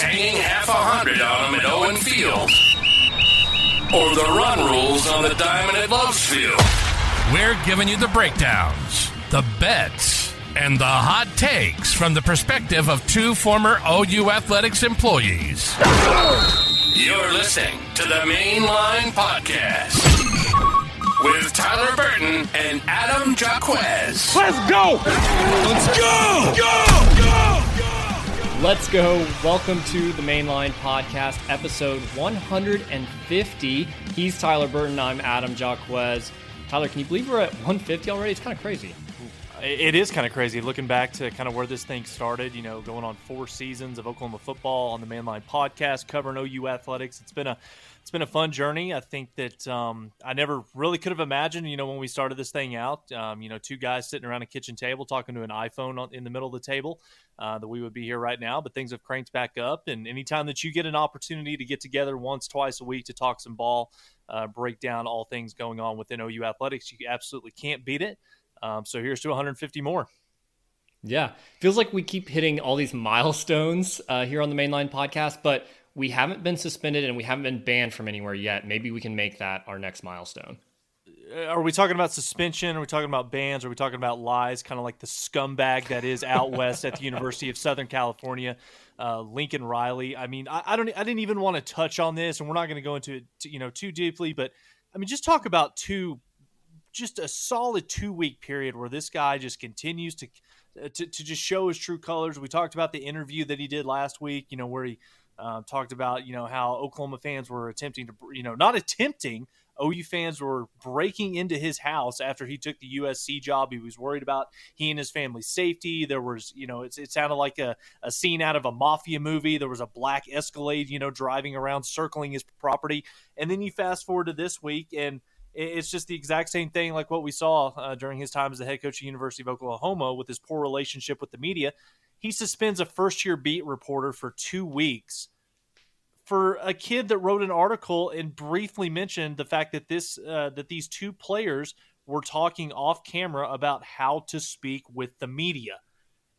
hanging half a hundred on them at Owen Field, or the run rules on the diamond at Loves Field. We're giving you the breakdowns, the bets, and the hot takes from the perspective of two former OU Athletics employees. You're listening to the Mainline Podcast with Tyler Burton and Adam Jaquez. Let's go! Let's go! Go! Go! Let's go. Welcome to the Mainline Podcast, episode 150. He's Tyler Burton. I'm Adam Jaquez. Tyler, can you believe we're at 150 already? It's kind of crazy. It is kind of crazy looking back to kind of where this thing started. You know, going on four seasons of Oklahoma football on the Mainline Podcast, covering OU athletics. It's been a it's been a fun journey. I think that um, I never really could have imagined. You know, when we started this thing out, um, you know, two guys sitting around a kitchen table talking to an iPhone in the middle of the table, uh, that we would be here right now. But things have cranked back up, and anytime that you get an opportunity to get together once, twice a week to talk some ball, uh, break down all things going on within OU athletics, you absolutely can't beat it. Um, so here's to 150 more. Yeah, feels like we keep hitting all these milestones uh, here on the Mainline Podcast, but we haven't been suspended and we haven't been banned from anywhere yet. Maybe we can make that our next milestone. Uh, are we talking about suspension? Are we talking about bans? Are we talking about lies? Kind of like the scumbag that is out west at the University of Southern California, uh, Lincoln Riley. I mean, I, I, don't, I didn't even want to touch on this, and we're not going to go into it, you know, too deeply. But I mean, just talk about two just a solid two week period where this guy just continues to, uh, to to just show his true colors. We talked about the interview that he did last week, you know, where he uh, talked about you know how Oklahoma fans were attempting to you know not attempting OU fans were breaking into his house after he took the USC job. He was worried about he and his family's safety. There was, you know, it, sounded like a, a scene out of a mafia movie. There was a black Escalade, you know, driving around, circling his property. And then you fast forward to this week, and it's just the exact same thing like what we saw uh, during his time as the head coach of University of Oklahoma with his poor relationship with the media. He suspends a first year beat reporter for two weeks for a kid that wrote an article and briefly mentioned the fact that this uh, that these two players were talking off camera about how to speak with the media.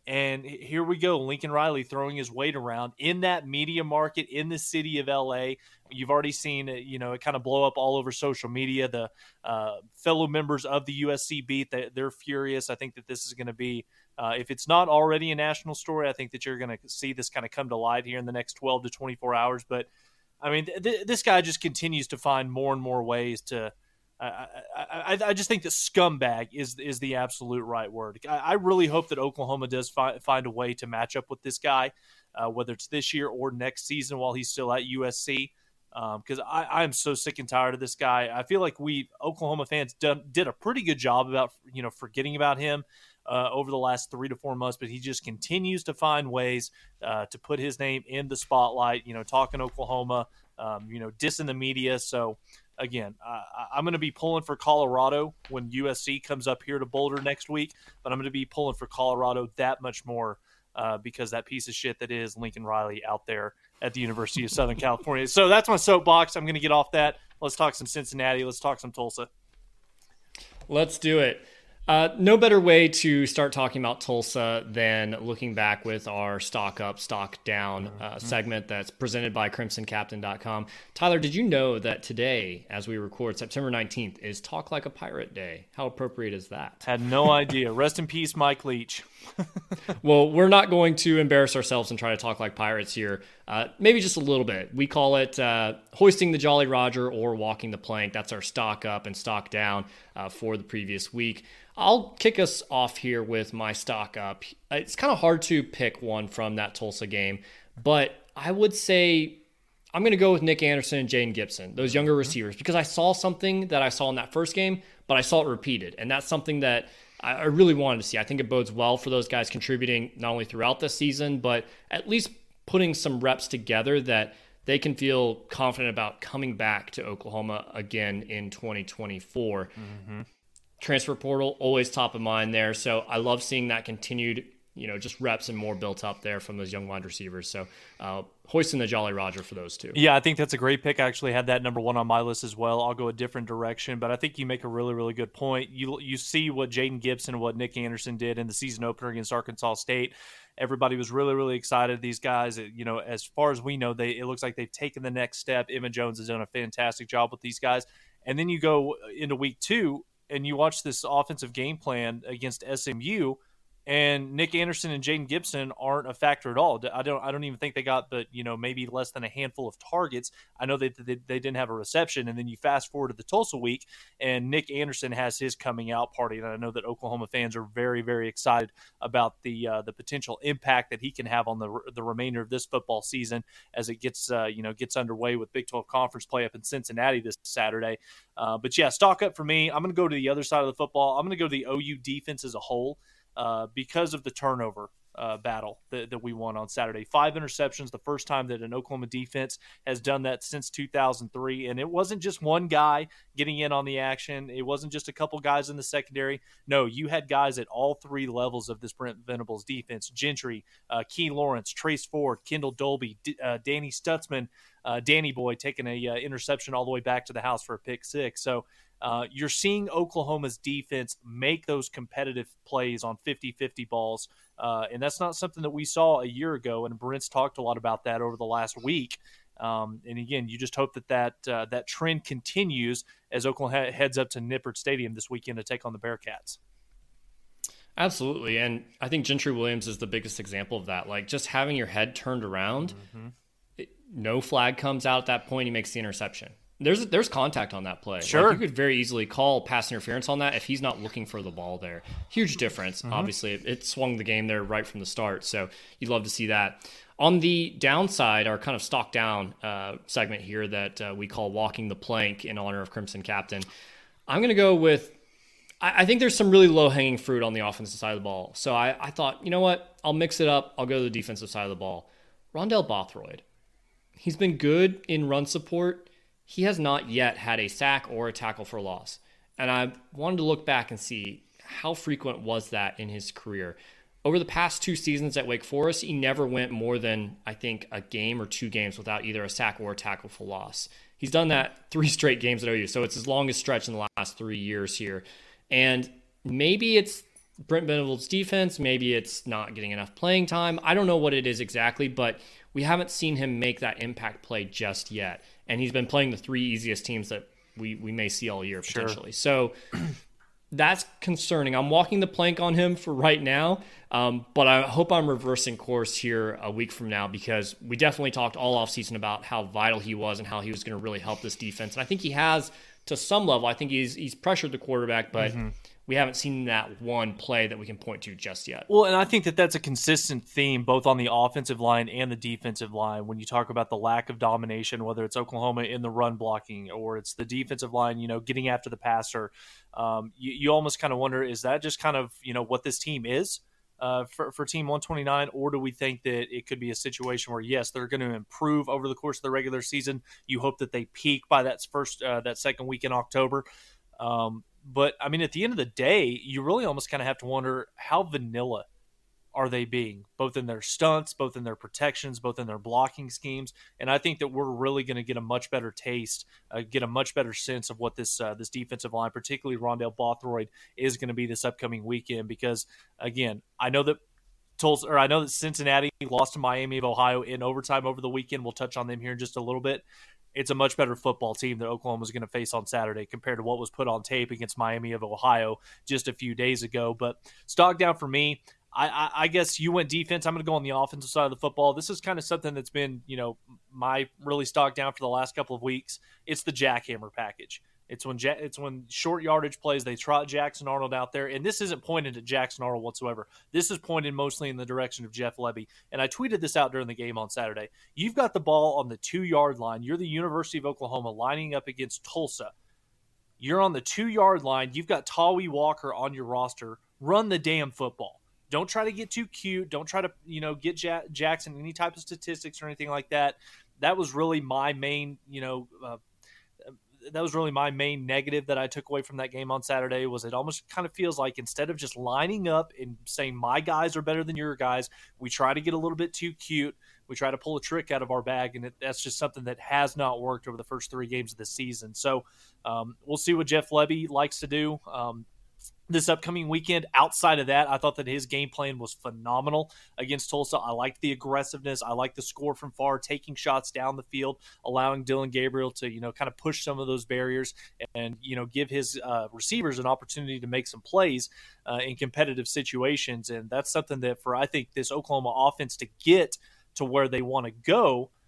And here we go, Lincoln Riley throwing his weight around in that media market in the city of LA. You've already seen it, you know, it kind of blow up all over social media. The uh, fellow members of the USC beat, they, they're furious. I think that this is going to be, uh, if it's not already a national story, I think that you're going to see this kind of come to light here in the next 12 to 24 hours. But I mean, th- this guy just continues to find more and more ways to I, I, I, just think that scumbag is is the absolute right word. I, I really hope that Oklahoma does fi- find a way to match up with this guy, uh, whether it's this year or next season while he's still at USC. Because um, I, am so sick and tired of this guy. I feel like we Oklahoma fans done, did a pretty good job about you know forgetting about him uh, over the last three to four months, but he just continues to find ways uh, to put his name in the spotlight. You know, talking Oklahoma, um, you know, dissing the media. So again, I'm going to be pulling for Colorado when USC comes up here to Boulder next week, but I'm going to be pulling for Colorado that much more uh, because that piece of shit that is Lincoln Riley out there at the University of Southern California. So that's my soapbox. I'm going to get off that. Let's talk some Cincinnati. Let's talk some Tulsa. Let's do it. Uh, no better way to start talking about Tulsa than looking back with our stock up, stock down uh, mm-hmm. segment that's presented by crimsoncaptain.com. Tyler, did you know that today, as we record September 19th, is Talk Like a Pirate Day? How appropriate is that? Had no idea. Rest in peace, Mike Leach. well, we're not going to embarrass ourselves and try to talk like pirates here. Uh, maybe just a little bit. We call it uh, hoisting the Jolly Roger or walking the plank. That's our stock up and stock down uh, for the previous week. I'll kick us off here with my stock up. It's kind of hard to pick one from that Tulsa game, but I would say I'm going to go with Nick Anderson and Jayden Gibson, those younger mm-hmm. receivers, because I saw something that I saw in that first game, but I saw it repeated. And that's something that I really wanted to see. I think it bodes well for those guys contributing not only throughout the season, but at least putting some reps together that they can feel confident about coming back to Oklahoma again in 2024. Mm-hmm transfer portal always top of mind there. So I love seeing that continued you know, just reps and more built up there from those young wide receivers. So, uh, hoisting the Jolly Roger for those two. Yeah, I think that's a great pick. I actually had that number one on my list as well. I'll go a different direction, but I think you make a really, really good point. You you see what Jayden Gibson, and what Nick Anderson did in the season opener against Arkansas State. Everybody was really, really excited. These guys, you know, as far as we know, they it looks like they've taken the next step. Emmett Jones has done a fantastic job with these guys. And then you go into week two and you watch this offensive game plan against SMU and Nick Anderson and Jayden Gibson aren't a factor at all. I don't I don't even think they got but you know maybe less than a handful of targets. I know that they, they, didn't have a reception, and then you fast forward to the Tulsa week, and Nick Anderson has his coming out party, and I know that Oklahoma fans are very very excited about the uh, the potential impact that he can have on the the remainder of this football season as it gets uh, you know gets underway with Big 12 conference play up in Cincinnati this Saturday. Uh, but yeah, stock up for me. I'm going to go to the other side of the football. I'm going to go to the OU defense as a whole uh, because of the turnover uh, battle that, that, we won on Saturday. Five interceptions, the first time that an Oklahoma defense has done that since 2003. And it wasn't just one guy getting in on the action, it wasn't just a couple guys in the secondary. No, you had guys at all three levels of this Brent Venables defense Gentry, uh, Key Lawrence, Trace Ford, Kendel Dolby, D- uh, Danny Stutsman. uh, Danny Boy taking a uh, interception all the way back to the house for a pick six. So uh, you're seeing Oklahoma's defense make those competitive plays on 50 50 balls. Uh, and that's not something that we saw a year ago. And Brent's talked a lot about that over the last week. Um, and again, you just hope that that, uh, that trend continues as Oklahoma heads up to Nippert Stadium this weekend to take on the Bearcats. Absolutely. And I think Gentry Williams is the biggest example of that. Like just having your head turned around, mm-hmm. it, no flag comes out at that point, he makes the interception there's there's contact on that play. Sure, like you could very easily call pass interference on that if he's not looking for the ball there. Huge difference. Mm-hmm. Obviously, it, it, swung the game there right from the start. So you'd love to see that. On the downside, our kind of stock down uh, segment here that uh, we call walking the plank in honor of Crimson Captain. I'm going to go with. I, I, think there's some really low hanging fruit on the offensive side of the ball. So I, I thought, you know what? I'll mix it up. I'll go to the defensive side of the ball. Rondell Bothroyd. He's been good in run support he has not yet had a sack or a tackle for loss. And I wanted to look back and see how frequent was that in his career. Over the past two seasons at Wake Forest, he never went more than, I think, a game or two games without either a sack or a tackle for loss. He's done that three straight games at OU, so it's his longest stretch in the last three years here. And maybe it's Brent Venables' defense, maybe it's not getting enough playing time. I don't know what it is exactly, but we haven't seen him make that impact play just yet and he's been playing the three easiest teams that we we may see all year potentially. Sure. So that's concerning. I'm walking the plank on him for right now, um, but I hope I'm reversing course here a week from now because we definitely talked all offseason about how vital he was and how he was going to really help this defense, and I think he has to some level. I think he's he's pressured the quarterback, but. Mm-hmm we haven't seen that one play that we can point to just yet. Well, and I think that that's a consistent theme both on the offensive line and the defensive line when you talk about the lack of domination, whether it's Oklahoma in the run blocking or it's the defensive line, you know, getting after the passer. Um, you, you almost kind of wonder is that just kind of you know what this team is. Uh, for, for Team 129, or do we think that it could be a situation where yes, they're going to improve over the course of the regular season? You hope that they peak by that first uh, that second week in October. Um, but I mean, at the end of the day, you really almost kind of have to wonder how vanilla are they being, both in their stunts, both in their protections, both in their blocking schemes. And I think that we're really going to get a much better taste, uh, get a much better sense of what this uh, this defensive line, particularly Rondell Bothroyd, is going to be this upcoming weekend. Because again, I know that Tulsa, or I know that Cincinnati lost to Miami of Ohio in overtime over the weekend. We'll touch on them here in just a little bit it's a much better football team that Oklahoma is going to face on Saturday compared to what was put on tape against Miami of Ohio just a few days ago. But stock down for me. I, I, I guess you went defense. I'm going to go on the offensive side of the football. This is kind of something that's been, you know, my really stock down for the last couple of weeks. It's the jackhammer package. It's when it's when short yardage plays they trot Jackson Arnold out there, and this isn't pointed at Jackson Arnold whatsoever. This is pointed mostly in the direction of Jeff Lebby. And I tweeted this out during the game on Saturday. You've got the ball on the two yard line. You're the University of Oklahoma lining up against Tulsa. You're on the two yard line. You've got Tawee Walker on your roster. Run the damn football. Don't try to get too cute. Don't try to you know get ja- Jackson any type of statistics or anything like that. That was really my main you know. Uh, that was really my main negative that I took away from that game on Saturday was it almost kind of feels like instead of just lining up and saying my guys are better than your guys, we try to get a little bit too cute. We try to pull a trick out of our bag, and it, that's just something that has not worked over the first three games of the season. So um, we'll see what Jeff Lebby likes to do. Um, this upcoming weekend. Outside of that, I thought that his game plan was phenomenal against Tulsa. I liked the aggressiveness. I liked the score from far, taking shots down the field, allowing Dillon Gabriel to, you know, kind of push some of those barriers and, you know, give his uh, receivers an opportunity to make some plays uh, in competitive situations. And that's something that for, I think, this Oklahoma offense to get to where they want to go –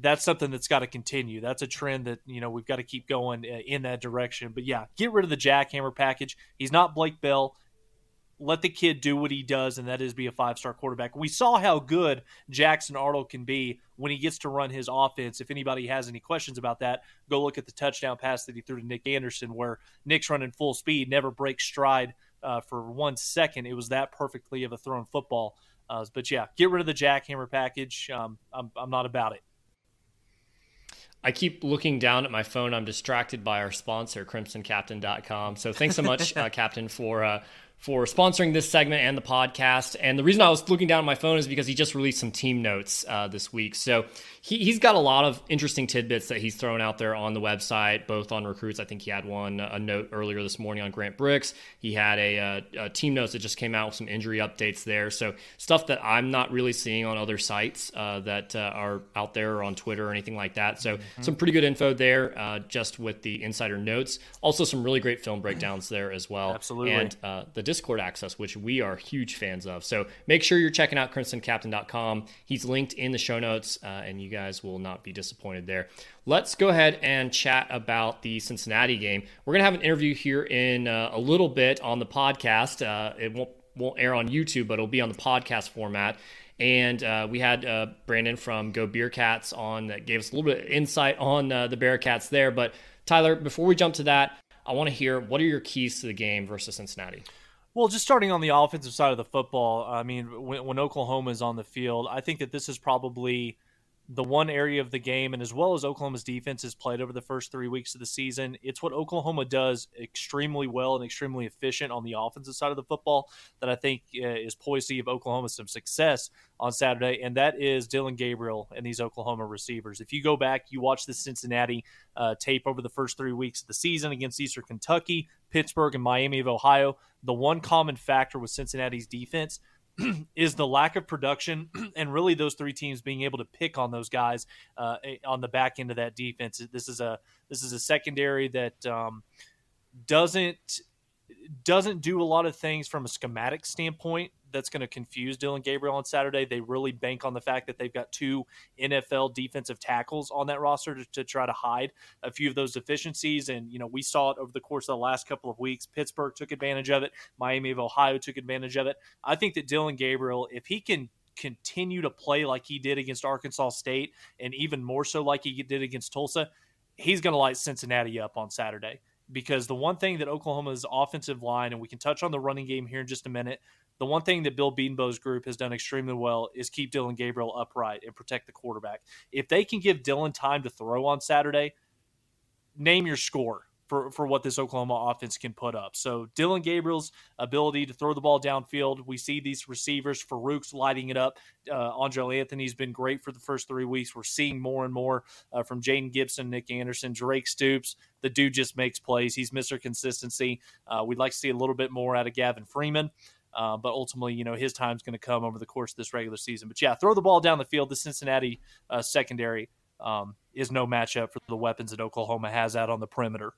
that's something that's got to continue. That's a trend that you know we've got to keep going uh, in that direction. But yeah, get rid of the jackhammer package. He's not Blake Bell. Let the kid do what he does, and that is be a five star quarterback. We saw how good Jackson Arnold can be when he gets to run his offense. If anybody has any questions about that, go look at the touchdown pass that he threw to Nick Anderson, where Nick's running full speed, never breaks stride uh, for one second. It was that perfectly of a thrown football. Uh, but yeah, get rid of the jackhammer package. Um, I'm, I'm not about it. I keep looking down at my phone. I'm distracted by our sponsor, crimsoncaptain.com. So thanks so much, uh, Captain, for uh, for sponsoring this segment and the podcast. And the reason I was looking down at my phone is because he just released some team notes uh, this week. So he, has got a lot of interesting tidbits that he's thrown out there on the website, both on recruits. I think he had one a note earlier this morning on Grant Brix. He had a, a, a, team notes that just came out with some injury updates there. So stuff that I'm not really seeing on other sites uh, that uh, are out there or on Twitter or anything like that. So mm-hmm. some pretty good info there, uh, just with the insider notes. Also some really great film breakdowns there as well. Absolutely. And uh, the Discord access, which we are huge fans of. So make sure you're checking out crimsoncaptain.com. He's linked in the show notes, uh, and you guys will not be disappointed there. Let's go ahead and chat about the Cincinnati game. We're going to have an interview here in uh, a little bit on the podcast. Uh, it won't won't air on YouTube, but it'll be on the podcast format. And uh, we had uh, Brandon from Go Bearcats on that gave us a little bit of insight on uh, the Bearcats there. But Tyler, before we jump to that, I want to hear what are your keys to the game versus Cincinnati? Well, just starting on the offensive side of the football, I mean, when, when Oklahoma is on the field, I think that this is probably the one area of the game, and as well as Oklahoma's defense has played over the first three weeks of the season, it's what Oklahoma does extremely well and extremely efficient on the offensive side of the football that I think uh, is poised to give Oklahoma some success on Saturday, and that is Dillon Gabriel and these Oklahoma receivers. If you go back, you watch the Cincinnati uh, tape over the first three weeks of the season against Eastern Kentucky, Pittsburgh, and Miami of Ohio, the one common factor with Cincinnati's defense – is the lack of production and really those three teams being able to pick on those guys uh, on the back end of that defense. This is a this is a secondary that um, doesn't doesn't do a lot of things from a schematic standpoint that's going to confuse Dillon Gabriel on Saturday. They really bank on the fact that they've got two NFL defensive tackles on that roster to, to, try to hide a few of those deficiencies. And, you know, we saw it over the course of the last couple of weeks. Pittsburgh took advantage of it, Miami of Ohio took advantage of it. I think that Dillon Gabriel, if he can continue to play like he did against Arkansas State and even more so like he did against Tulsa, he's going to light Cincinnati up on Saturday because the one thing that Oklahoma's offensive line, and we can touch on the running game here in just a minute, the one thing that Bill Bedenbaugh's group has done extremely well is keep Dillon Gabriel upright and protect the quarterback. If they can give Dillon time to throw on Saturday, name your score for, for what this Oklahoma offense can put up. So Dillon Gabriel's ability to throw the ball downfield, we see these receivers, Farooq's lighting it up. Uh, Andrel Anthony's been great for the first three weeks. We're seeing more and more uh, from Jayden Gibson, Nick Anderson, Drake Stoops. The dude just makes plays. He's Mr. Consistency. Uh, we'd like to see a little bit more out of Gavin Freeman. Uh, but ultimately, you know, his time's going to come over the course of this regular season. But yeah, throw the ball down the field. The Cincinnati uh, secondary um, is no matchup for the weapons that Oklahoma has out on the perimeter.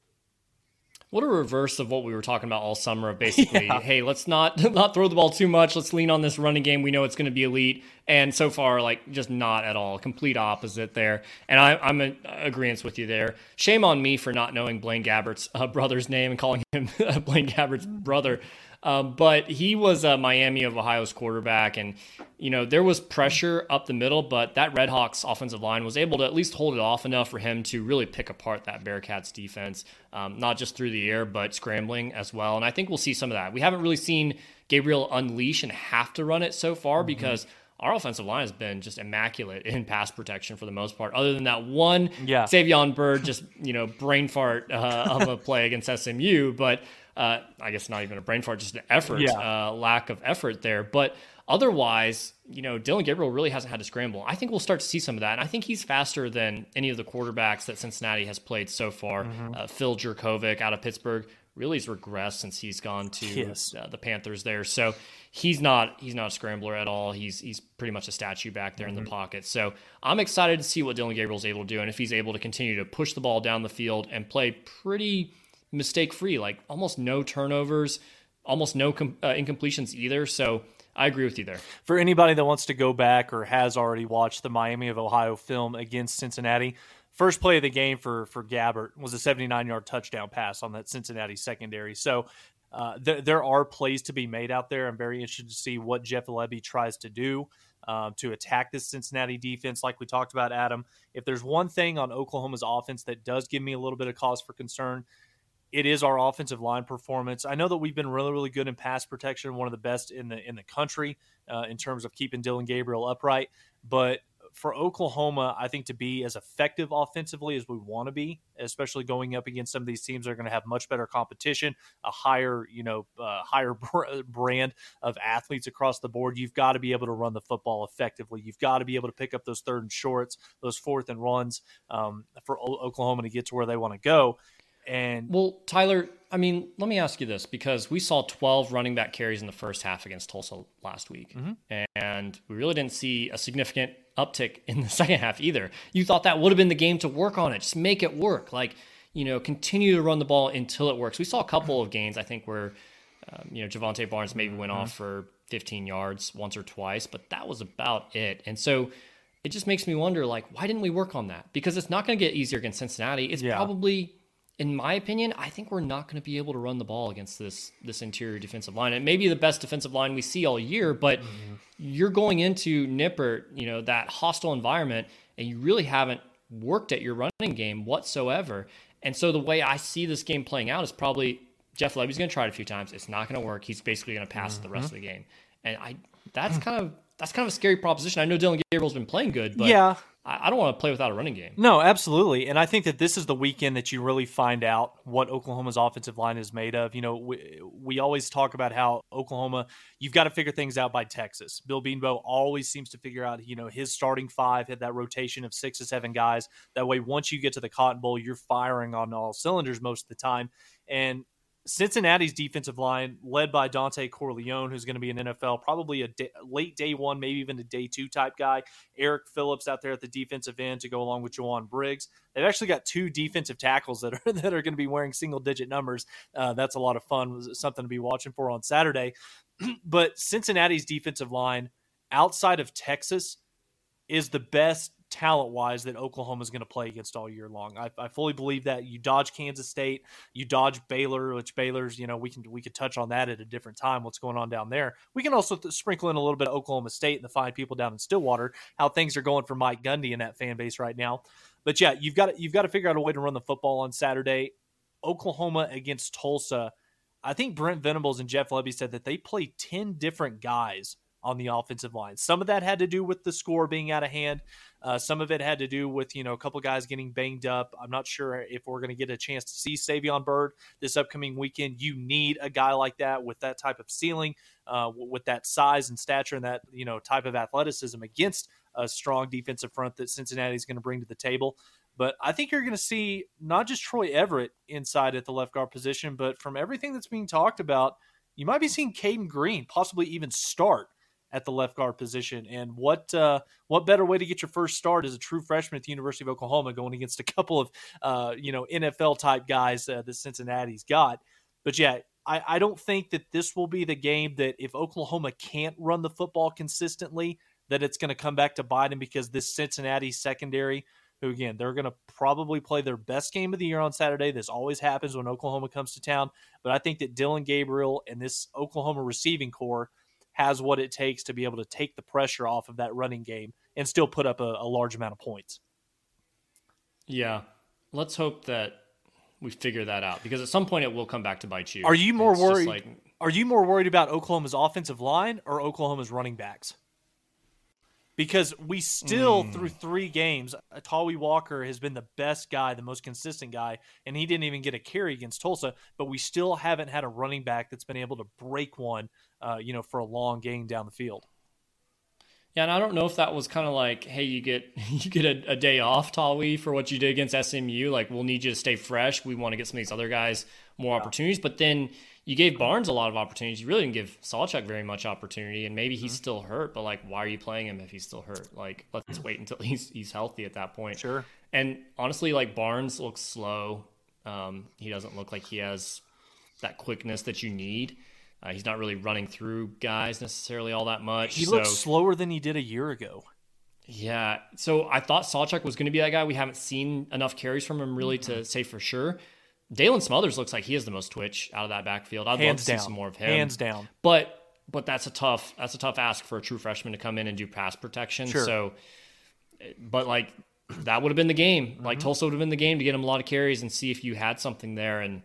What a reverse of what we were talking about all summer of basically, yeah. hey, let's not not throw the ball too much. Let's lean on this running game. We know it's going to be elite. And so far, like just not at all. Complete opposite there. And I, am in agreement with you there. Shame on me for not knowing Blaine Gabbert's uh, brother's name and calling him Blaine Gabbert's brother. Um, but he was a Miami of Ohio's quarterback, and you know there was pressure up the middle, but that Redhawks offensive line was able to at least hold it off enough for him to really pick apart that Bearcats defense, um, not just through the air but scrambling as well. And I think we'll see some of that. We haven't really seen Gabriel unleash and have to run it so far mm-hmm. because our offensive line has been just immaculate in pass protection for the most part, other than that one yeah. Savion Byrd just, you know, brain fart uh, of a play against SMU. But uh, I guess not even a brain fart, just an effort, yeah. uh, lack of effort there. But otherwise, you know, Dillon Gabriel really hasn't had to scramble. I think we'll start to see some of that. And I think he's faster than any of the quarterbacks that Cincinnati has played so far. Mm-hmm. Uh, Phil Jurkovec out of Pittsburgh really has regressed since he's gone to yes. uh, the Panthers there. So he's not he's not a scrambler at all. He's he's pretty much a statue back there mm-hmm. in the mm-hmm. pocket. So I'm excited to see what Dillon Gabriel's able to do and if he's able to continue to push the ball down the field and play pretty mistake free, like almost no turnovers, almost no com- uh, incompletions either. So I agree with you there. For anybody that wants to go back or has already watched the Miami of Ohio film against Cincinnati, first play of the game for for Gabbert was a 79 yard touchdown pass on that Cincinnati secondary. So uh, th- there are plays to be made out there. I'm very interested to see what Jeff Lebby tries to do um, to attack this Cincinnati defense. Like we talked about, Adam, if there's one thing on Oklahoma's offense that does give me a little bit of cause for concern, it is our offensive line performance. I know that we've been really, really good in pass protection, one of the best in the in the country uh, in terms of keeping Dillon Gabriel upright. But for Oklahoma, I think to be as effective offensively as we want to be, especially going up against some of these teams that are going to have much better competition, a higher, you know, uh, higher brand of athletes across the board, you've got to be able to run the football effectively. You've got to be able to pick up those third and shorts, those fourth and runs um, for Oklahoma to get to where they want to go. And well, Tyler, I mean, let me ask you this because we saw 12 running back carries in the first half against Tulsa last week, mm-hmm. and we really didn't see a significant uptick in the second half either. You thought that would have been the game to work on it, just make it work. Like, you know, continue to run the ball until it works. We saw a couple of gains, I think, where, um, you know, Jovantae Barnes maybe went mm-hmm. off for 15 yards once or twice, but that was about it. And so it just makes me wonder, like, why didn't we work on that? Because it's not going to get easier against Cincinnati. It's yeah. probably in my opinion, I think we're not going to be able to run the ball against this this interior defensive line. It may be the best defensive line we see all year, but mm-hmm. you're going into Nippert, you know, that hostile environment, and you really haven't worked at your running game whatsoever. And so the way I see this game playing out is probably Jeff Lebby's going to try it a few times. It's not going to work. He's basically going to pass mm-hmm. the rest mm-hmm. of the game, and I that's kind of that's kind of a scary proposition. I know Dillon Gabriel's been playing good, but yeah, I don't want to play without a running game. No, absolutely. And I think that this is the weekend that you really find out what Oklahoma's offensive line is made of. You know, we, we always talk about how Oklahoma, you've got to figure things out by Texas. Bill Bedenbaugh always seems to figure out, you know, his starting five had that rotation of six to seven guys. That way, once you get to the Cotton Bowl, you're firing on all cylinders most of the time. And Cincinnati's defensive line, led by Dontay Corleone, who's going to be an NFL, probably a day, late day one, maybe even a day two type guy. Eric Phillips out there at the defensive end to go along with Jowon Briggs. They've actually got two defensive tackles that are that are going to be wearing single digit numbers. Uh, that's a lot of fun. Something to be watching for on Saturday. but Cincinnati's defensive line, outside of Texas, is the best talent wise that Oklahoma is going to play against all year long. I, I, fully believe that you dodge Kansas State, you dodge Baylor, which Baylor's you know we can we could touch on that at a different time. What's going on down there? We can also th- sprinkle in a little bit of Oklahoma State and the fine people down in Stillwater. How things are going for Mike Gundy and that fan base right now. But yeah, you've got you've got to figure out a way to run the football on Saturday. Oklahoma against Tulsa. I think Brent Venables and Jeff Lebby said that they play ten different guys on the offensive line. Some of that had to do with the score being out of hand. Uh, some of it had to do with you know a couple guys getting banged up. I'm not sure if we're going to get a chance to see Savion Byrd this upcoming weekend. You need a guy like that with that type of ceiling, uh, with that size and stature and that you know type of athleticism against a strong defensive front that Cincinnati is going to bring to the table. But I think you're going to see not just Troy Everett inside at the left guard position, but from everything that's being talked about, you might be seeing Cayden Green possibly even start at the left guard position. And what uh, what better way to get your first start as a true freshman at the University of Oklahoma, going against a couple of uh, you know NFL type guys uh, that Cincinnati's got. But yeah, I, I don't think that this will be the game that if Oklahoma can't run the football consistently, that it's going to come back to Biden because this Cincinnati secondary. Who again, they're going to probably play their best game of the year on Saturday. This always happens when Oklahoma comes to town. But I think that Dillon Gabriel and this Oklahoma receiving corps has what it takes to be able to take the pressure off of that running game and still put up a, a large amount of points. Yeah. Let's hope that we figure that out because at some point it will come back to bite you. Are you more it's worried? Like, are you more worried about Oklahoma's offensive line or Oklahoma's running backs? Because we still mm. through three games, Tawee Walker has been the best guy, the most consistent guy, and he didn't even get a carry against Tulsa. But we still haven't had a running back that's been able to break one, uh, you know, for a long game down the field. Yeah, and I don't know if that was kind of like, hey, you get you get a, a day off, Tawee, for what you did against SMU. Like, we'll need you to stay fresh. We want to get some of these other guys more yeah. opportunities. But then you gave Barnes a lot of opportunities. You really didn't give Sawchuk very much opportunity, and maybe he's mm-hmm. still hurt. But like, why are you playing him if he's still hurt? Like, let's wait until he's he's healthy at that point. Sure. And honestly, like Barnes looks slow. Um, he doesn't look like he has that quickness that you need. Uh, he's not really running through guys necessarily all that much. He so. looks slower than he did a year ago. Yeah. So I thought Sawchuk was going to be that guy. We haven't seen enough carries from him really mm-hmm. to say for sure. Daylan Smothers looks like he has the most twitch out of that backfield. I'd Hands love to down. see some more of him. Hands down. But but that's a tough that's a tough ask for a true freshman to come in and do pass protection. Sure. So but like that would have been the game. Mm-hmm. Like Tulsa would have been the game to get him a lot of carries and see if you had something there and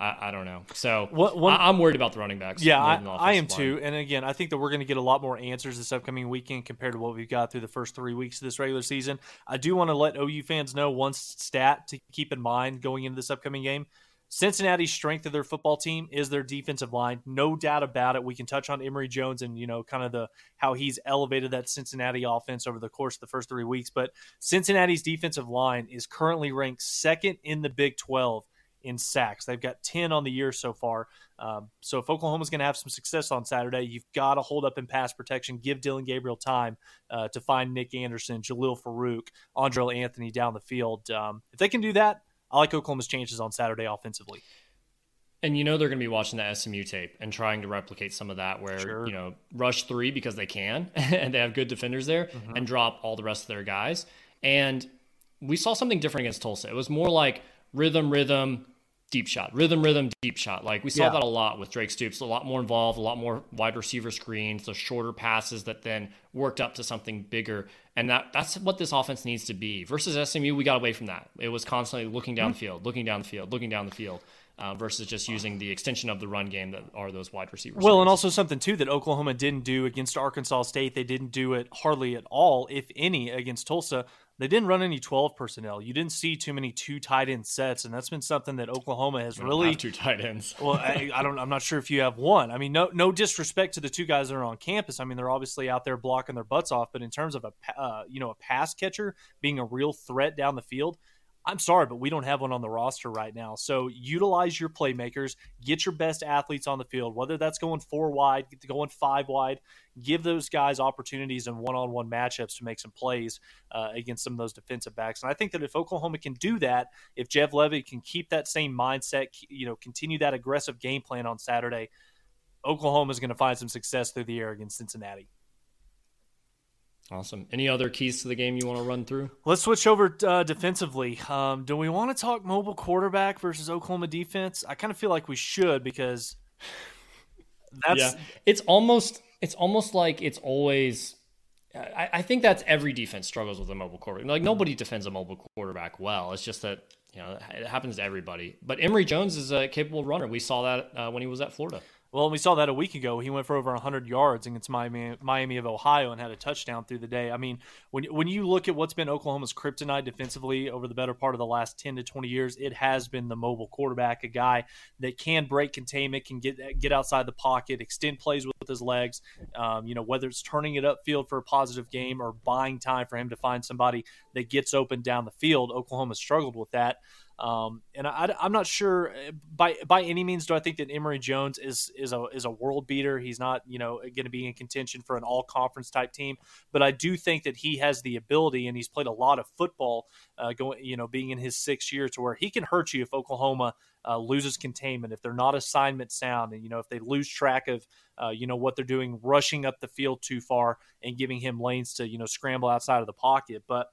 I, I don't know. So what, one, I, am worried about the running backs. Yeah, I, I, am line. too. And again, I think that we're going to get a lot more answers this upcoming weekend compared to what we've got through the first three weeks of this regular season. I do want to let OU fans know one stat to keep in mind going into this upcoming game. Cincinnati's strength of their football team is their defensive line, no doubt about it. We can touch on Emory Jones and you know kind of the how he's elevated that Cincinnati offense over the course of the first three weeks. But Cincinnati's defensive line is currently ranked second in the Big 12 in sacks. They've got 10 on the year so far. Um, so if Oklahoma's going to have some success on Saturday, you've got to hold up in pass protection, give Dillon Gabriel time uh, to find Nick Anderson, Jalil Farooq, Andre Anthony down the field. Um, if they can do that, I like Oklahoma's chances on Saturday offensively. And you know they're going to be watching the SMU tape and trying to replicate some of that, where sure. you know rush three because they can and they have good defenders there, mm-hmm. and drop all the rest of their guys. And we saw something different against Tulsa. It was more like rhythm, rhythm, deep shot, rhythm, rhythm, deep shot. Like we saw yeah. that a lot with Drake Stoops, a lot more involved, a lot more wide receiver screens, the shorter passes that then worked up to something bigger. And that that's what this offense needs to be. Versus SMU, we got away from that. It was constantly looking down mm-hmm. the field, looking down the field, looking down the field. Uh, versus just using the extension of the run game that are those wide receivers. Well, and also something too that Oklahoma didn't do against Arkansas State. They didn't do it hardly at all, if any, against Tulsa. They didn't run any 12 personnel. You didn't see too many two tight end sets, and that's been something that Oklahoma has really two tight ends. well, I, I, don't. I'm not sure if you have one. I mean, no, no disrespect to the two guys that are on campus. I mean, they're obviously out there blocking their butts off. But in terms of a, uh, you know, a pass catcher being a real threat down the field, I'm sorry, but we don't have one on the roster right now. So utilize your playmakers, get your best athletes on the field, whether that's going four wide, going five wide. Give those guys opportunities in one on one matchups to make some plays uh, against some of those defensive backs. And I think that if Oklahoma can do that, if Jeff Lebby can keep that same mindset, you know, continue that aggressive game plan on Saturday, Oklahoma is going to find some success through the air against Cincinnati. Awesome. Any other keys to the game you want to run through? Let's switch over uh, defensively. Um, do we want to talk mobile quarterback versus Oklahoma defense? I kind of feel like we should because that's yeah. It's almost it's almost like it's always. I, I think that's every defense struggles with a mobile quarterback. Like nobody defends a mobile quarterback well. It's just that you know it happens to everybody. But Emory Jones is a capable runner. We saw that uh, when he was at Florida. Well, we saw that a week ago. He went for over 100 yards against Miami, Miami of Ohio and had a touchdown through the day. I mean, when when you look at what's been Oklahoma's kryptonite defensively over the better part of the last 10 to 20 years, it has been the mobile quarterback, a guy that can break containment, can get get outside the pocket, extend plays with his legs. Um, you know, whether it's turning it upfield for a positive game or buying time for him to find somebody that gets open down the field, Oklahoma struggled with that. Um, and I, am not sure uh, by by any means do I think that Emory Jones is is a is a world beater. He's not you know going to be in contention for an all conference type team, but I do think that he has the ability, and he's played a lot of football, uh, going you know being in his sixth year to where he can hurt you if Oklahoma uh, loses containment, if they're not assignment sound, and you know if they lose track of uh, you know what they're doing, rushing up the field too far and giving him lanes to you know scramble outside of the pocket, but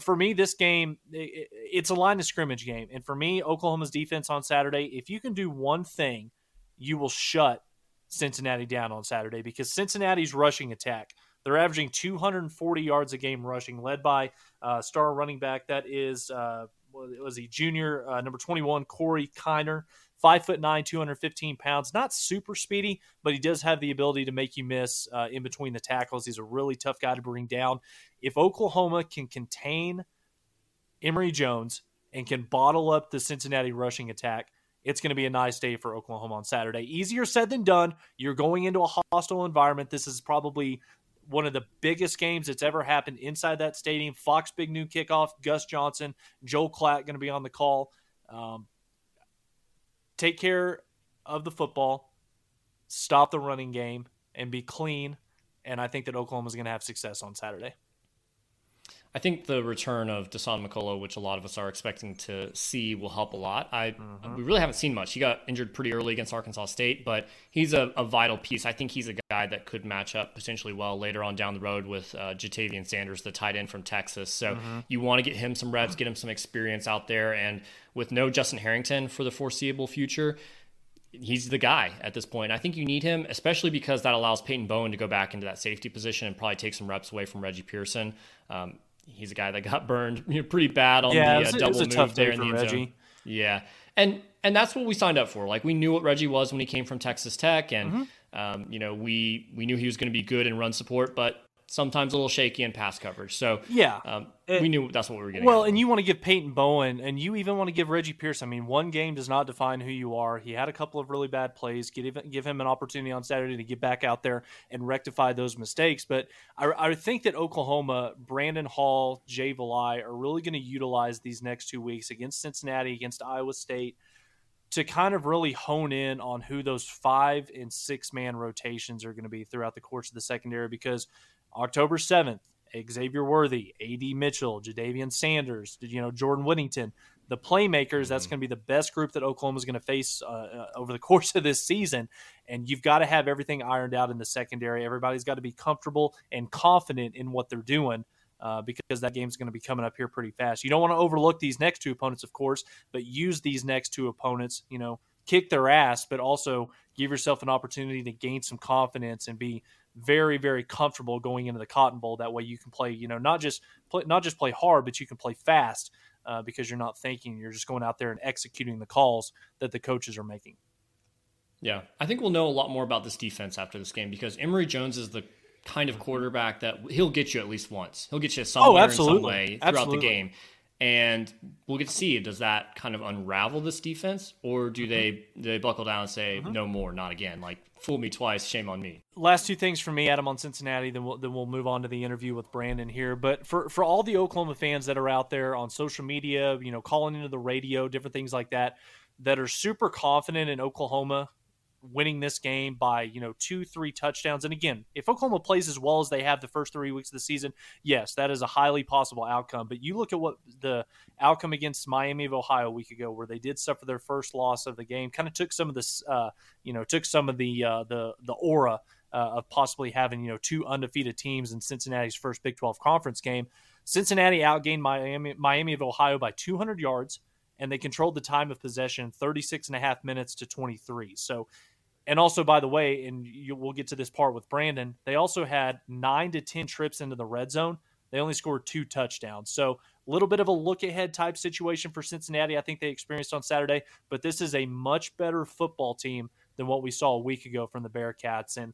for, me, this game, it, it's a line of scrimmage game. And for me, Oklahoma's defense on Saturday, if you can do one thing, you will shut Cincinnati down on Saturday because Cincinnati's rushing attack. They're averaging 240 yards a game rushing, led by uh, star running back that is uh, was he junior uh, number 21 Corey Kiner, five foot nine, 215 pounds. Not super speedy, but he does have the ability to make you miss uh, in between the tackles. He's a really tough guy to bring down. If Oklahoma can contain Emory Jones and can bottle up the Cincinnati rushing attack, it's going to be a nice day for Oklahoma on Saturday. Easier said than done. You're going into a hostile environment. This is probably one of the biggest games that's ever happened inside that stadium. Fox Big Noon kickoff. Gus Johnson, Joel Klatt going to be on the call. Um, take care of the football, stop the running game, and be clean. And I think that Oklahoma is going to have success on Saturday. I think the return of Dasan McCullough, which a lot of us are expecting to see, will help a lot. I mm-hmm. we really haven't seen much. He got injured pretty early against Arkansas State, but he's a, a, vital piece. I think he's a guy that could match up potentially well later on down the road with uh, Ja'Tavion Sanders, the tight end from Texas. So mm-hmm. you want to get him some reps, get him some experience out there, and with no Justin Harrington for the foreseeable future, he's the guy at this point. I think you need him, especially because that allows Peyton Bowen to go back into that safety position and probably take some reps away from Reggie Pearson. Um, he's a guy that got burned you know, pretty bad on yeah, the uh, double move there in the end zone. Yeah, and and that's what we signed up for. Like we knew what Reggie was when he came from Texas Tech, and mm-hmm. um, you know we we knew he was going to be good in run support, but sometimes a little shaky in pass coverage. So yeah, um, it, we knew that's what we were getting. Well, and you want to give Peyton Bowen, and you even want to give Reggie Pierce. I mean, one game does not define who you are. He had a couple of really bad plays. Give give him an opportunity on Saturday to get back out there and rectify those mistakes. But I, I think that Oklahoma, Brandon Hall, Jay Valai are really going to utilize these next two weeks against Cincinnati, against Iowa State to kind of really hone in on who those five and six man rotations are going to be throughout the course of the secondary because October 7th, Xavier Worthy, A.D. Mitchell, Ja'Tavion Sanders, you know, Jordan Whittington, the playmakers, that's mm-hmm. going to be the best group that Oklahoma is going to face uh, uh, over the course of this season. And you've got to have everything ironed out in the secondary. Everybody's got to be comfortable and confident in what they're doing. Uh, because that game's going to be coming up here pretty fast. You don't want to overlook these next two opponents, of course, but use these next two opponents, you know, kick their ass, but also give yourself an opportunity to gain some confidence and be very very comfortable going into the Cotton Bowl. That way you can play, you know, not just play, not just play hard, but you can play fast uh, because you're not thinking. You're just going out there and executing the calls that the coaches are making. Yeah, I think we'll know a lot more about this defense after this game because Emory Jones is the kind of quarterback that he'll get you at least once. He'll get you somewhere oh, absolutely. in some way throughout absolutely. the game and we'll get to see does that kind of unravel this defense or do mm-hmm. they do they buckle down and say mm-hmm. no more not again like fool me twice shame on me. Last two things for me adam on cincinnati then we'll, then we'll move on to the interview with brandon here. But for for all the oklahoma fans that are out there on social media you know calling into the radio different things like that that are super confident in oklahoma winning this game by you know two three touchdowns. And again if oklahoma plays as well as they have the first three weeks of the season yes that is a highly possible outcome. But you look at what the outcome against miami of ohio a week ago where they did suffer their first loss of the game kind of took some of this uh, you know took some of the uh, the the aura uh, of possibly having you know two undefeated teams in cincinnati's first big 12 conference game. Cincinnati outgained miami miami of ohio by 200 yards and they controlled the time of possession 36 and a half minutes to 23 so and also, by the way, and you, we'll get to this part with Brandon, they also had nine to 10 trips into the red zone. They only scored two touchdowns. So, a little bit of a look ahead type situation for Cincinnati, I think they experienced on Saturday, but this is a much better football team than what we saw a week ago from the Bearcats. And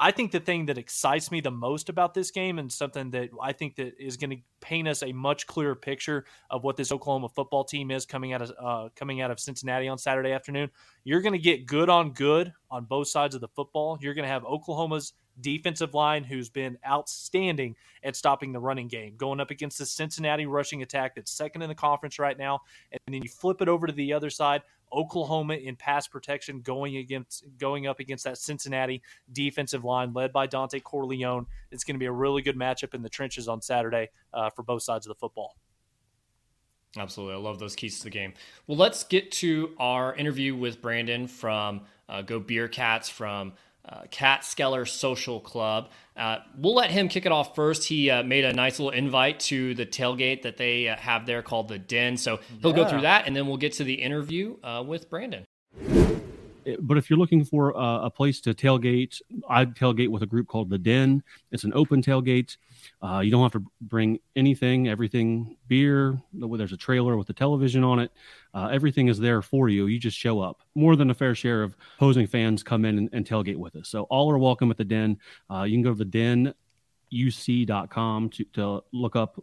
I think the thing that excites me the most about this game and something that I think that is going to paint us a much clearer picture of what this Oklahoma football team is coming out of uh, coming out of Cincinnati on Saturday afternoon. You're going to get good on good on both sides of the football. You're going to have Oklahoma's defensive line who's been outstanding at stopping the running game, going up against the Cincinnati rushing attack that's second in the conference right now. And then you flip it over to the other side, Oklahoma in pass protection going against going up against that Cincinnati defensive line led by Dontay Corleone. It's going to be a really good matchup in the trenches on Saturday uh, for both sides of the football. Absolutely. I love those keys to the game. Well, let's get to our interview with Brandon from uh, Go Beer Cats from uh, Catskeller Social Club. Uh, we'll let him kick it off first. He uh, made a nice little invite to the tailgate that they uh, have there called the Den. So he'll yeah. go through that, and then we'll get to the interview uh, with Brandon. But if you're looking for a, a, place to tailgate, I tailgate with a group called the Den. It's an open tailgate. Uh, you don't have to bring anything, everything, beer. There's a trailer with a television on it. Uh, everything is there for you. You just show up. More than a fair share of opposing fans come in and, and tailgate with us. So all are welcome at the Den. Uh, you can go to the Den uc.com to, to look up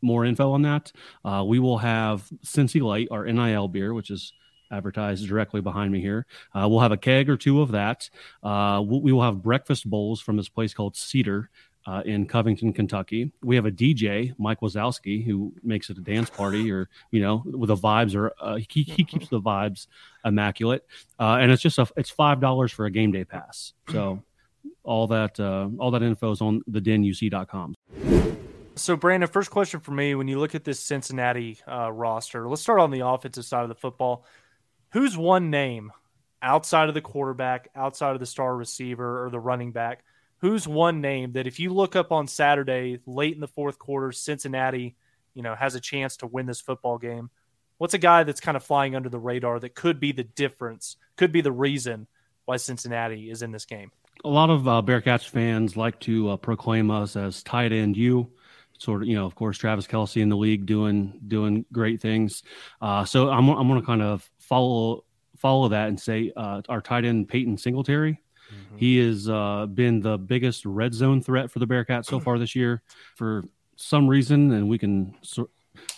more info on that. Uh, we will have Cincy Light, our NIL beer, which is advertised directly behind me here. Uh, we'll have a keg or two of that. Uh, we will have breakfast bowls from this place called Cedar. Uh, in Covington, Kentucky, we have a DJ, Mike Wazowski, who makes it a dance party, or you know, with the vibes, or uh, he, he keeps the vibes immaculate, uh, and it's just a it's five dollars for a game day pass. So all that uh, all that info is on the denuc.com. So, Brandon, first question for me: When you look at this Cincinnati uh, roster, let's start on the offensive side of the football. Who's one name outside of the quarterback, outside of the star receiver or the running back? Who's one name that if you look up on Saturday late in the fourth quarter, Cincinnati, you know, has a chance to win this football game? What's a guy that's kind of flying under the radar that could be the difference, could be the reason why Cincinnati is in this game? A lot of uh, Bearcats fans like to uh, proclaim us as tight end you sort of, you know, of course, Travis Kelce in the league doing doing great things. Uh, so I'm I'm going to kind of follow follow that and say uh, our tight end Peyton Singletary. Mm-hmm. He has uh, been the biggest red zone threat for the Bearcats so far this year. For some reason, and we can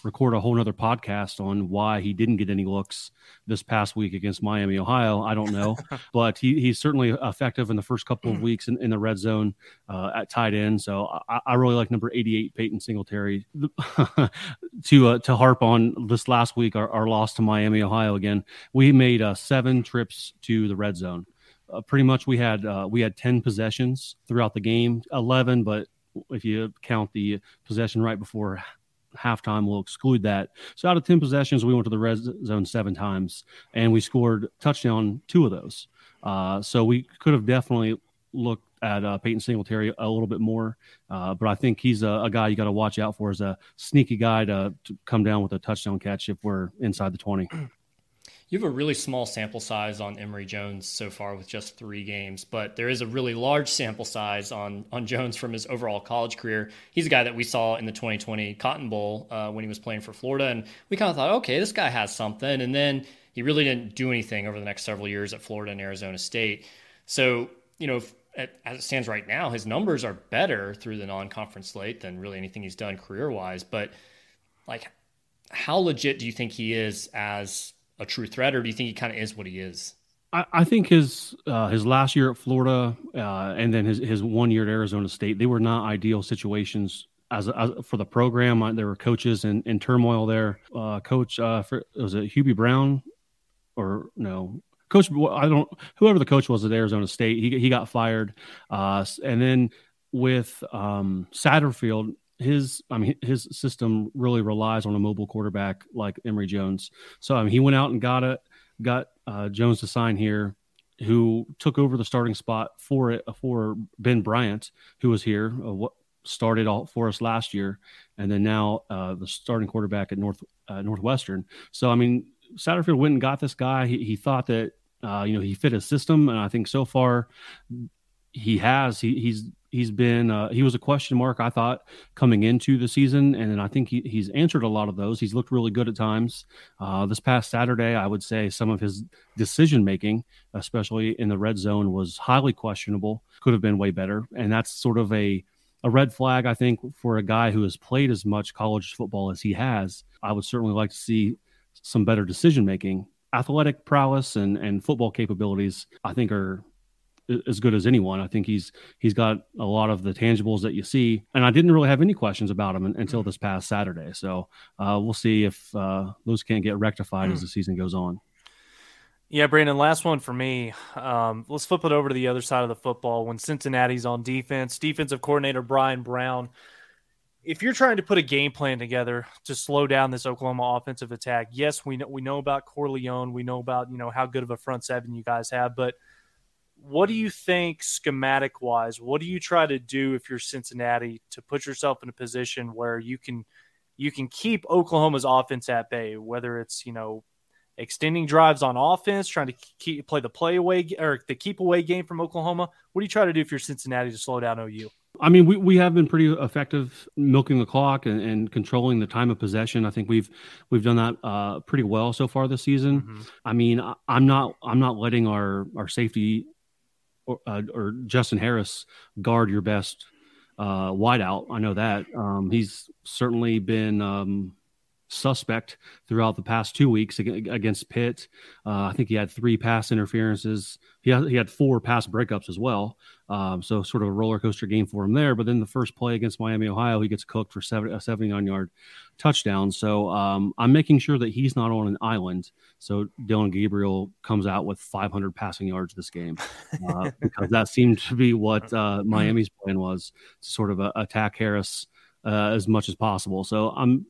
record a whole nother podcast on why he didn't get any looks this past week against Miami, Ohio. I don't know, but he, he's certainly effective in the first couple of weeks in, in the red zone uh, at tight end. So I, I, really like number 88, Peyton Singletary. to uh, to harp on this last week, our, our loss to Miami, Ohio again, we made uh, seven trips to the red zone. Uh, pretty much we had uh, we had 10 possessions throughout the game 11 but if you count the possession right before halftime. We'll exclude that. So out of 10 possessions, we went to the red zone seven times and we scored touchdown two of those. Uh, so we could have definitely looked at uh, Peyton Singletary a little bit more, uh, but I think he's a, a guy you got to watch out for as a sneaky guy to, to come down with a touchdown catch if we're inside the 20. You have a really small sample size on Emory Jones so far with just three games, but there is a really large sample size on on Jones from his overall college career. He's a guy that we saw in the 2020 Cotton Bowl uh, when he was playing for Florida, and we kind of thought, okay, this guy has something, and then he really didn't do anything over the next several years at Florida and Arizona State. So, you know, if, as it stands right now, his numbers are better through the non-conference slate than really anything he's done career-wise. But like, how legit do you think he is as a true threat, or do you think he kind of is what he is? I, I think his uh, his last year at Florida uh, and then his his one year at Arizona State, they were not ideal situations as, as for the program. Uh, there were coaches in, in turmoil there. Uh, coach, uh, for, was it Hubie Brown or no? Coach, I don't. Whoever the coach was at Arizona State, he he got fired, uh, and then with um, Satterfield, his I mean his system really relies on a mobile quarterback like Emory Jones. So I mean he went out and got it, got uh, Jones to sign here, who took over the starting spot for it for Ben Bryant, who was here, uh, what started all for us last year, and then now uh, the starting quarterback at North uh, Northwestern. So I mean Satterfield went and got this guy. He, he thought that uh, you know he fit his system, and I think so far he has. He, he's he's been uh, he was a question mark I thought coming into the season, and then I think he, he's answered a lot of those. He's looked really good at times. Uh, this past Saturday, I would say some of his decision making, especially in the red zone, was highly questionable. Could have been way better, and that's sort of a a red flag I think for a guy who has played as much college football as he has. I would certainly like to see some better decision making. Athletic prowess and, and football capabilities, I think, are as good as anyone. I think he's he's got a lot of the tangibles that you see, and I didn't really have any questions about him until this past Saturday. So uh, we'll see if uh, those can't get rectified as the season goes on. Yeah, Brandon. Last one for me. Um, let's flip it over to the other side of the football. When Cincinnati's on defense, defensive coordinator Bryan Brown. If you're trying to put a game plan together to slow down this Oklahoma offensive attack, yes, we know we know about Corleone, we know about you know how good of a front seven you guys have, but what do you think schematic wise? What do you try to do if you're Cincinnati to put yourself in a position where you can you can keep Oklahoma's offense at bay, whether it's you know extending drives on offense, trying to keep play the play away or the keep away game from Oklahoma? What do you try to do if you're Cincinnati to slow down OU? I mean, we, we have been pretty effective milking the clock and, and controlling the time of possession. I think we've we've done that uh, pretty well so far this season. Mm-hmm. I mean, I, am not I'm not letting our our safety or, uh, or Justin Harris guard your best uh, wideout. I know that um, he's certainly been um, suspect throughout the past two weeks against Pitt. Uh, I think he had three pass interferences. He had, he had four pass breakups as well. Um, so sort of a roller coaster game for him there. But then the first play against Miami, Ohio, he gets cooked for seven, a 79 yard touchdown. So um, I'm making sure that he's not on an island. So Dillon Gabriel comes out with 500 passing yards this game uh, because that seemed to be what uh, Miami's plan was to sort of uh, attack Harris. Uh, as much as possible. So I'm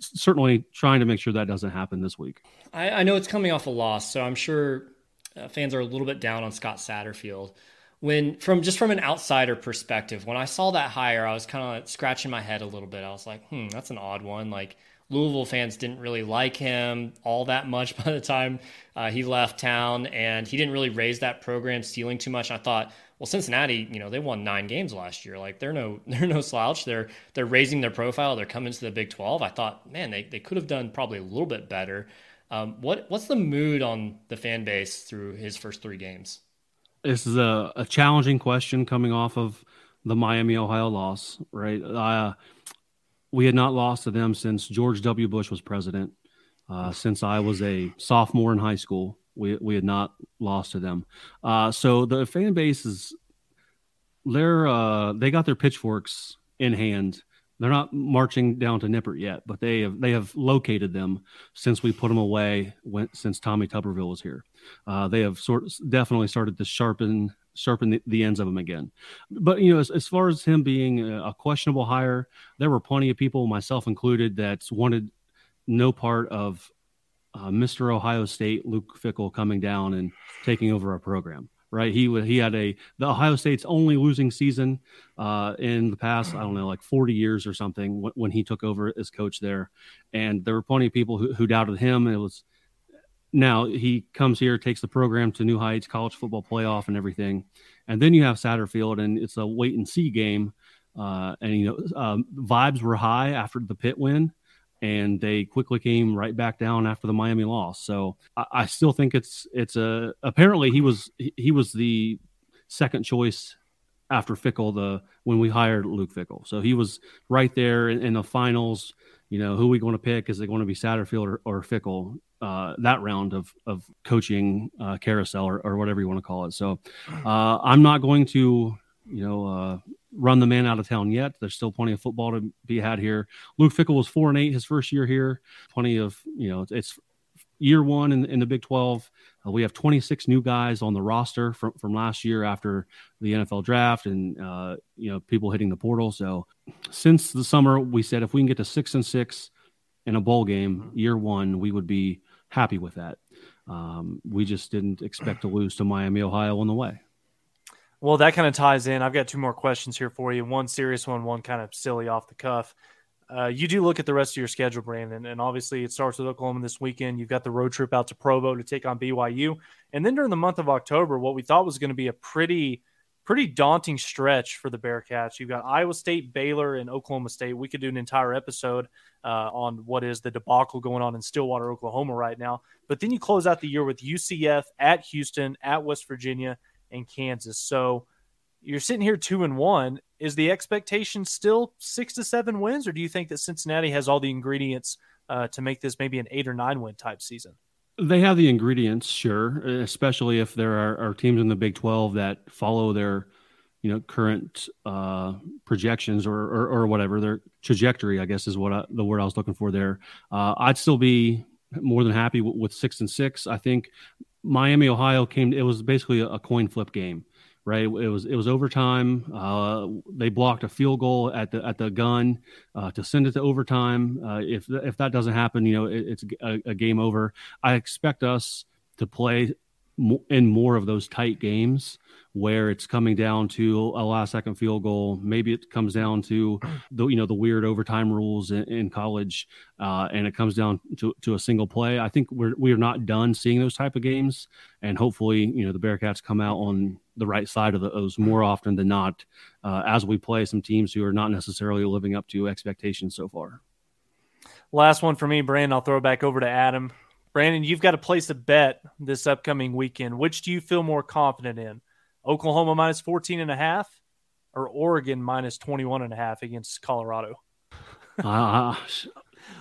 certainly trying to make sure that doesn't happen this week. I, I know it's coming off a loss, so I'm sure uh, fans are a little bit down on Scott Satterfield. When from just from an outsider perspective, when I saw that hire, I was kind of scratching my head a little bit. I was like, "Hmm, that's an odd one." Like Louisville fans didn't really like him all that much by the time uh, he left town, and he didn't really raise that program ceiling too much. I thought, well, Cincinnati, you know, they won nine games last year. Like they're no they're no slouch. They're they're raising their profile. They're coming to the Big Twelve. I thought, man, they, they could have done probably a little bit better. Um, what what's the mood on the fan base through his first three games? This is a, a challenging question coming off of the Miami Ohio loss, right? Uh, we had not lost to them since George W. Bush was president. Uh, since I was a sophomore in high school, we we had not lost to them. Uh, so the fan base is they're uh, they got their pitchforks in hand. They're not marching down to Nippert yet, but they have they have located them since we put them away when, since Tommy Tuberville was here. Uh, they have sort definitely started to sharpen sharpen the, the, ends of them again. But you know, as, as far as him being a, a, questionable hire, there were plenty of people, myself included, that wanted no part of uh, Mr. Ohio State, Luke Fickell coming down and taking over our program. Right, he he had a the Ohio State's only losing season uh, in the past. I don't know, like forty years or something when, when, he took over as coach there, and there were plenty of people who, who doubted him. It was now he comes here, takes the program to new heights, college football playoff, and everything, and then you have Satterfield, and it's a wait and see game. Uh, and you know, um, vibes were high after the Pitt win, and they quickly came right back down after the Miami loss. So I, I still think it's it's a apparently he was he was the second choice after Fickell the when we hired Luke Fickell. So he was right there in, in the finals. You know, who are we going to pick? Is it going to be Satterfield or, or Fickell? Uh, that round of of coaching uh, carousel or, or whatever you want to call it. So uh, I'm not going to you know uh, run the man out of town yet. There's still plenty of football to be had here. Luke Fickell was four and eight his first year here. Plenty of you know it's year one in, in the Big 12. Uh, we have 26 new guys on the roster from, from last year after the NFL draft and, uh, you know, people hitting the portal. So since the summer, we said if we can get to six and six in a bowl game year one, we would be happy with that. Um, we just didn't expect to lose to Miami, Ohio on the way. Well, that kind of ties in. I've got two more questions here for you. One serious one, one kind of silly off the cuff. Uh, you do look at the rest of your schedule, Brandon, and obviously it starts with Oklahoma this weekend. You've got the road trip out to Provo to take on BYU, and then during the month of October, what we thought was going to be a pretty, pretty daunting stretch for the Bearcats. You've got Iowa State, Baylor, and Oklahoma State. We could do an entire episode uh, on what is the debacle going on in Stillwater, Oklahoma right now. But then you close out the year with UCF at Houston, at West Virginia, and Kansas. So you're sitting here two and one. Is the expectation still six to seven wins, or do you think that Cincinnati has all the ingredients uh, to make this maybe an eight or nine win type season? They have the ingredients, sure, especially if there are, are teams in the Big 12 that follow their you know current uh, projections or, or, or whatever their trajectory, I guess is what I, the word I was looking for there. Uh, I'd still be more than happy with, six and six. I think Miami, Ohio came. It was basically a, coin flip game, right? It was it was overtime. Uh, they blocked a field goal at the at the gun uh, to send it to overtime. Uh, if if that doesn't happen, you know it, it's a, a, game over. I expect us to play in more of those tight games where it's coming down to a last second field goal. Maybe it comes down to the you know the weird overtime rules in, in college, uh, and it comes down to, to a single play. I think we're we're not done seeing those type of games, and hopefully you know the Bearcats come out on the right side of those more often than not uh, as we play some teams who are not necessarily living up to expectations so far. Last one for me, Brandon. I'll throw it back over to Adam. Brandon, you've got to place a bet this upcoming weekend. Which do you feel more confident in? Oklahoma minus 14 and a half or Oregon minus 21 and a half against Colorado? uh,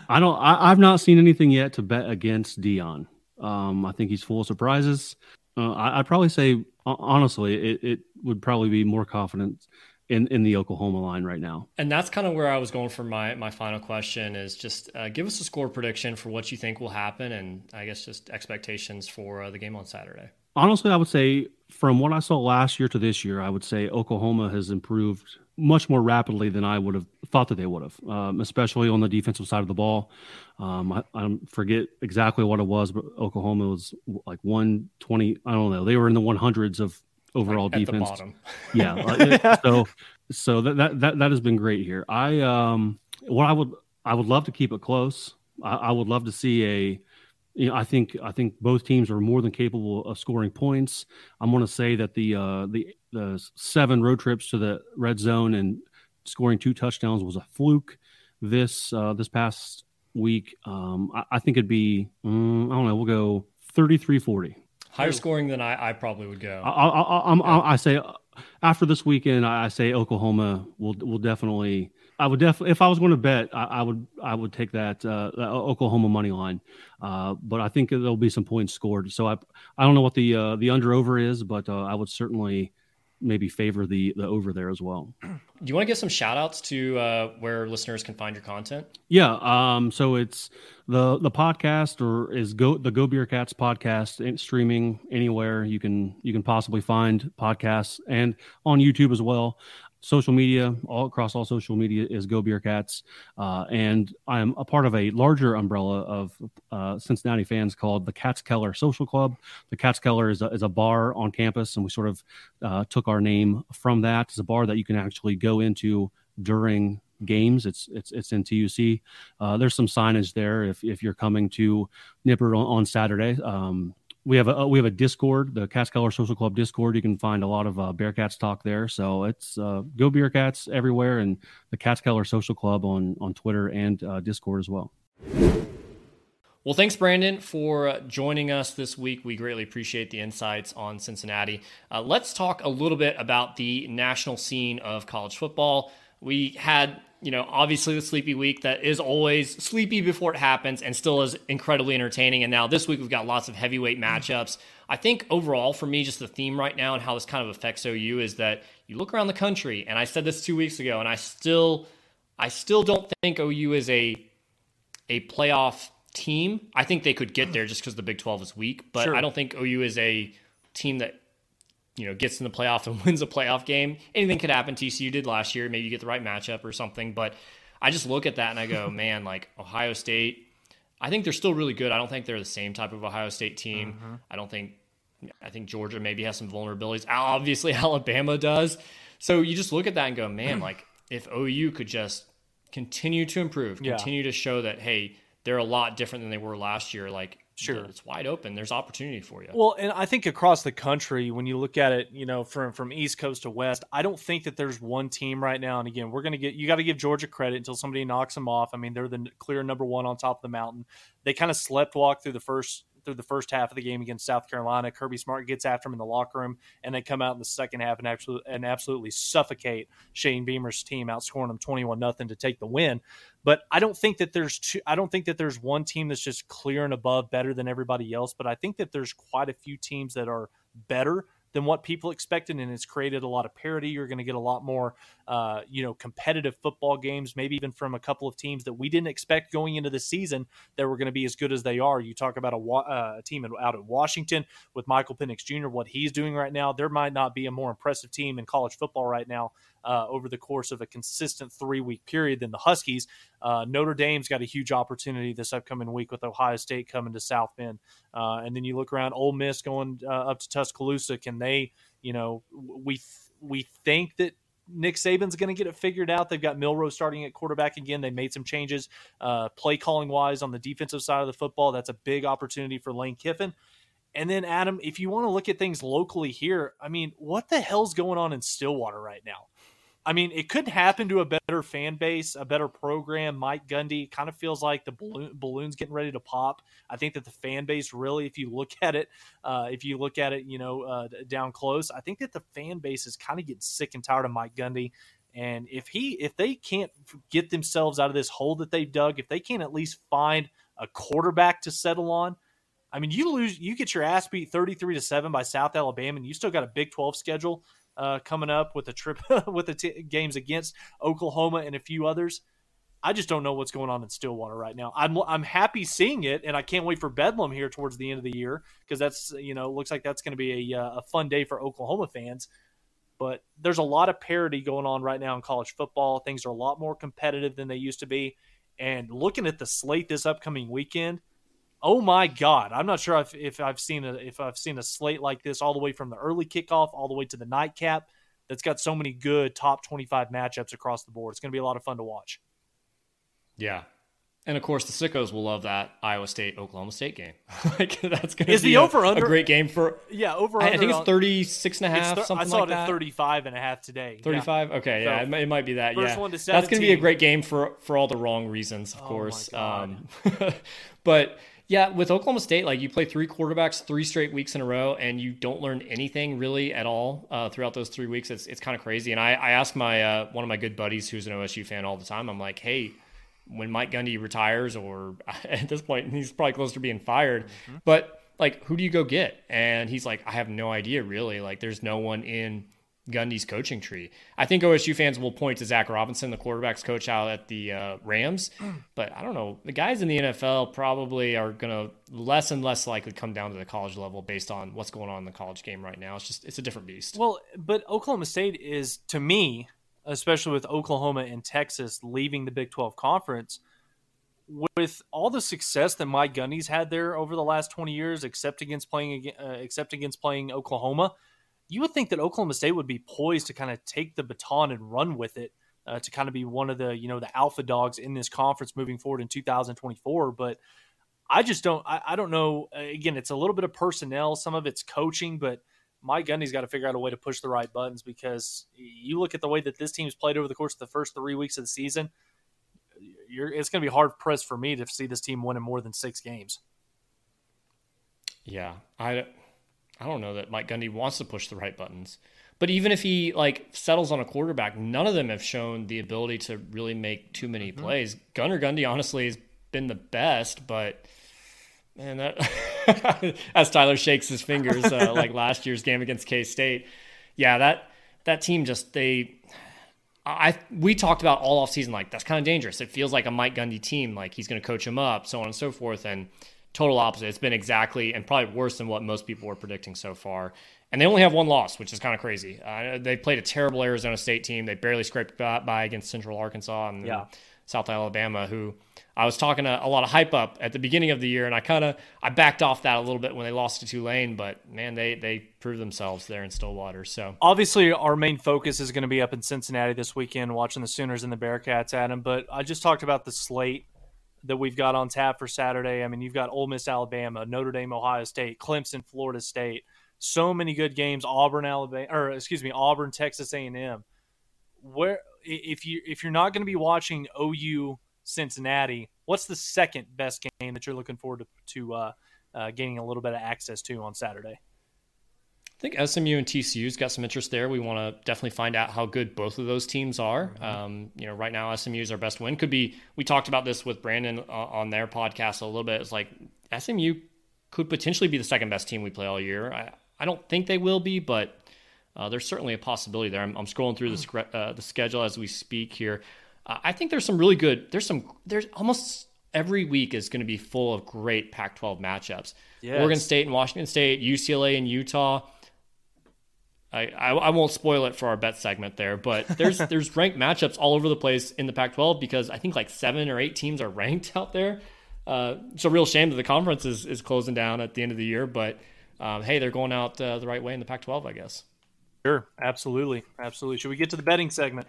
I don't, I, have not seen anything yet to bet against Deion. Um, I think he's full of surprises. Uh, I, would probably say, honestly, it, it would probably be more confident in in the Oklahoma line right now. And that's kind of where I was going for my my final question is just uh, give us a score prediction for what you think will happen, and I guess just expectations for uh, the game on Saturday. Honestly, I would say from what I saw last year to this year, I would say Oklahoma has improved much more rapidly than I would have thought that they would have, um, especially on the defensive side of the ball. Um, I, I, forget exactly what it was, but Oklahoma was like 120. I don't know. They were in the 100s of overall like defense. yeah. so so that, that that that has been great here. I um what I would I would love to keep it close. I, I would love to see a you know, I think I think both teams are more than capable of scoring points. I'm going to say that the uh, the the seven road trips to the red zone and scoring two touchdowns was a fluke. This uh, this past week, um, I, I, think it'd be mm, I don't know. We'll go 33-40. Higher scoring than I, I probably would go. I, I, I, I say after this weekend, I say Oklahoma will will definitely. I would definitely, if I was going to bet, I, I would I would take that, uh, Oklahoma money line. Uh, but I think there'll be some points scored. So I I don't know what the uh, the under over is, but uh, I would certainly maybe favor the the over there as well. Do you want to give some shout outs to uh, where listeners can find your content? Yeah. Um, so it's the the podcast or is go the Go Beer Cats podcast streaming anywhere you can you can possibly find podcasts and on YouTube as well social media all across all social media is go beer cats uh, and i am a part of a larger umbrella of uh, cincinnati fans called the Catskeller social club. The Catskeller is a, is a bar on campus and we sort of uh, took our name from that. It's a bar that you can actually go into during games. It's it's it's in tuc uh, there's some signage there if, if you're coming to Nippert on, on saturday. Um, we have a we have a Discord, the Cats Social Club Discord. You can find a lot of uh, Bearcats talk there. So it's uh, go Bearcats everywhere, and the Cats Social Club on on Twitter and uh, Discord as well. Well, thanks, Brandon, for joining us this week. We greatly appreciate the insights on Cincinnati. Uh, let's talk a little bit about the national scene of college football. We had you know, obviously the sleepy week that is always sleepy before it happens and still is incredibly entertaining. And now this week we've got lots of heavyweight matchups. I think overall for me, just the theme right now and how this kind of affects OU is that you look around the country, and I said this two weeks ago, and I still, I still don't think OU is a, a playoff team. I think they could get there just because the Big 12 is weak, but sure. I don't think OU is a team that you know, gets in the playoff and wins a playoff game. Anything could happen. TCU did last year. Maybe you get the right matchup or something. But I just look at that and I go, man, like Ohio State, I think they're still really good. I don't think they're the same type of Ohio State team. Mm-hmm. I don't think, I think Georgia maybe has some vulnerabilities. Obviously, Alabama does. So you just look at that and go, man, like if OU could just continue to improve, continue yeah. to show that, hey, they're a lot different than they were last year. Like Sure. It's wide open. There's opportunity for you. Well, and I think across the country, when you look at it, you know, from from East Coast to West, I don't think that there's one team right now. And again, we're going to get you got to give Georgia credit until somebody knocks them off. I mean, they're the clear number one on top of the mountain. They kind of slept walk through the first through the first half of the game against South Carolina. Kirby Smart gets after him in the locker room, and they come out in the second half and absolutely and absolutely suffocate Shane Beamer's team, outscoring them twenty one nothing to take the win. But I don't think that there's two, I don't think that there's one team that's just clear and above better than everybody else. But I think that there's quite a few teams that are better than what people expected, and it's created a lot of parity. You're going to get a lot more, uh, you know, competitive football games, maybe even from a couple of teams that we didn't expect going into the season that were going to be as good as they are. You talk about a, uh, a team out of Washington with Michael Penix Jr. What he's doing right now, there might not be a more impressive team in college football right now uh, over the course of a consistent three week period than the Huskies. Uh, Notre Dame's got a huge opportunity this upcoming week with Ohio State coming to South Bend. Uh, and then you look around Ole Miss going uh, up to Tuscaloosa. Can they, you know, we, we think that Nick Saban's going to get it figured out. They've got Milroe starting at quarterback again. They made some changes, uh, play calling wise on the defensive side of the football. That's a big opportunity for Lane Kiffin. And then, Adam, if you want to look at things locally here, I mean, what the hell's going on in Stillwater right now? I mean, it could happen to a better fan base, a better program. Mike Gundy kind of feels like the balloon, balloon's getting ready to pop. I think that the fan base really, if you look at it, uh, if you look at it, you know, uh, down close, I think that the fan base is kind of getting sick and tired of Mike Gundy. And if he, if they can't get themselves out of this hole that they've dug, if they can't at least find a quarterback to settle on, I mean, you lose, you get your ass beat thirty-three to seven by South Alabama, and you still got a Big Twelve schedule uh, coming up with a trip with the t- games against Oklahoma and a few others. I just don't know what's going on in Stillwater right now. I'm I'm happy seeing it, and I can't wait for Bedlam here towards the end of the year because that's you know looks like that's going to be a, uh, a fun day for Oklahoma fans. But there's a lot of parity going on right now in college football. Things are a lot more competitive than they used to be. And looking at the slate this upcoming weekend, oh my god i'm not sure if, if i've seen a if i've seen a slate like this all the way from the early kickoff all the way to the nightcap that's got so many good top 25 matchups across the board it's going to be a lot of fun to watch yeah and of course, the sickos will love that Iowa State Oklahoma State game. like that's going to is be the a, over under a great game for yeah over. I, I think it's 36 and a half. Th- something I saw like it at 35 and a half today. 35. Yeah. Okay, So, yeah, it might, it might be that. first yeah, one to that's going to be a great game for for all the wrong reasons, of Oh course. Um, but yeah, with Oklahoma State, like you play three quarterbacks three straight weeks in a row, and you don't learn anything really at all uh, throughout those three weeks. It's it's kind of crazy. And I I asked my uh, one of my good buddies who's an OSU fan all the time. I'm like, hey. When Mike Gundy retires, or at this point, he's probably close to being fired, Mm-hmm. but like, who do you go get? And he's like, I have no idea, really. Like, there's no one in Gundy's coaching tree. I think OSU fans will point to Zach Robinson, the quarterback's coach out at the uh, Rams, but I don't know. The guys in the NFL probably are going to less and less likely come down to the college level based on what's going on in the college game right now. It's just it's a different beast. Well, but Oklahoma State is to me, especially with Oklahoma and Texas leaving the Big 12 conference, with all the success that Mike Gundy's had there over the last 20 years, except against playing uh, except against playing Oklahoma, you would think that Oklahoma State would be poised to kind of take the baton and run with it uh, to kind of be one of the you know the alpha dogs in this conference moving forward in 2024. But I just don't I, I don't know. Again, it's a little bit of personnel, some of it's coaching, but Mike Gundy's got to figure out a way to push the right buttons because you look at the way that this team's played over the course of the first three weeks of the season. It's going to be hard pressed for me to see this team winning more than six games. Yeah, I, I don't know that Mike Gundy wants to push the right buttons. But even if he like settles on a quarterback, none of them have shown the ability to really make too many Mm-hmm. plays. Gunnar Gundy honestly has been the best, but man, that as Tyler shakes his fingers uh, like last year's game against K State, yeah, that that team just they. I we talked about all off season like that's kind of dangerous. It feels like a Mike Gundy team, like he's going to coach him up, so on and so forth. And total opposite. It's been exactly and probably worse than what most people were predicting so far. And they only have one loss, which is kind of crazy. Uh, they played a terrible Arizona State team. They barely scraped by against Central Arkansas and Yeah. South Alabama, who I was talking a, a lot of hype up at the beginning of the year, and I kind of I backed off that a little bit when they lost to Tulane. But man, they they proved themselves there in Stillwater. So Obviously, our main focus is going to be up in Cincinnati this weekend, watching the Sooners and the Bearcats, Adam. But I just talked about the slate that we've got on tap for Saturday. I mean, you've got Ole Miss, Alabama, Notre Dame, Ohio State, Clemson, Florida State. So many good games. Auburn, Alabama, or excuse me, Auburn, Texas A&M. Where if you if you're not going to be watching OU Cincinnati, what's the second best game that you're looking forward to, to uh, uh, gaining a little bit of access to on Saturday? I think SMU and TCU's got some interest there. We want to definitely find out how good both of those teams are. Um, you know, right now SMU is our best win. Could be. We talked about this with Brandon uh, on their podcast a little bit. It's like SMU could potentially be the second best team we play all year. I, I don't think they will be, but uh, there's certainly a possibility there. I'm, I'm scrolling through the scre- uh, the schedule as we speak here. Uh, I think there's some really good. There's some. There's almost every week is going to be full of great Pac-12 matchups. Yes. Oregon State and Washington State, UCLA and Utah I, I, I won't spoil it for our bet segment there, but there's there's ranked matchups all over the place in the Pac-12 because I think like seven or eight teams are ranked out there. Uh, it's a real shame that the conference is, is closing down at the end of the year, but um, hey, they're going out uh, the right way in the Pac-12, I guess. Sure, absolutely, absolutely. Should we get to the betting segment?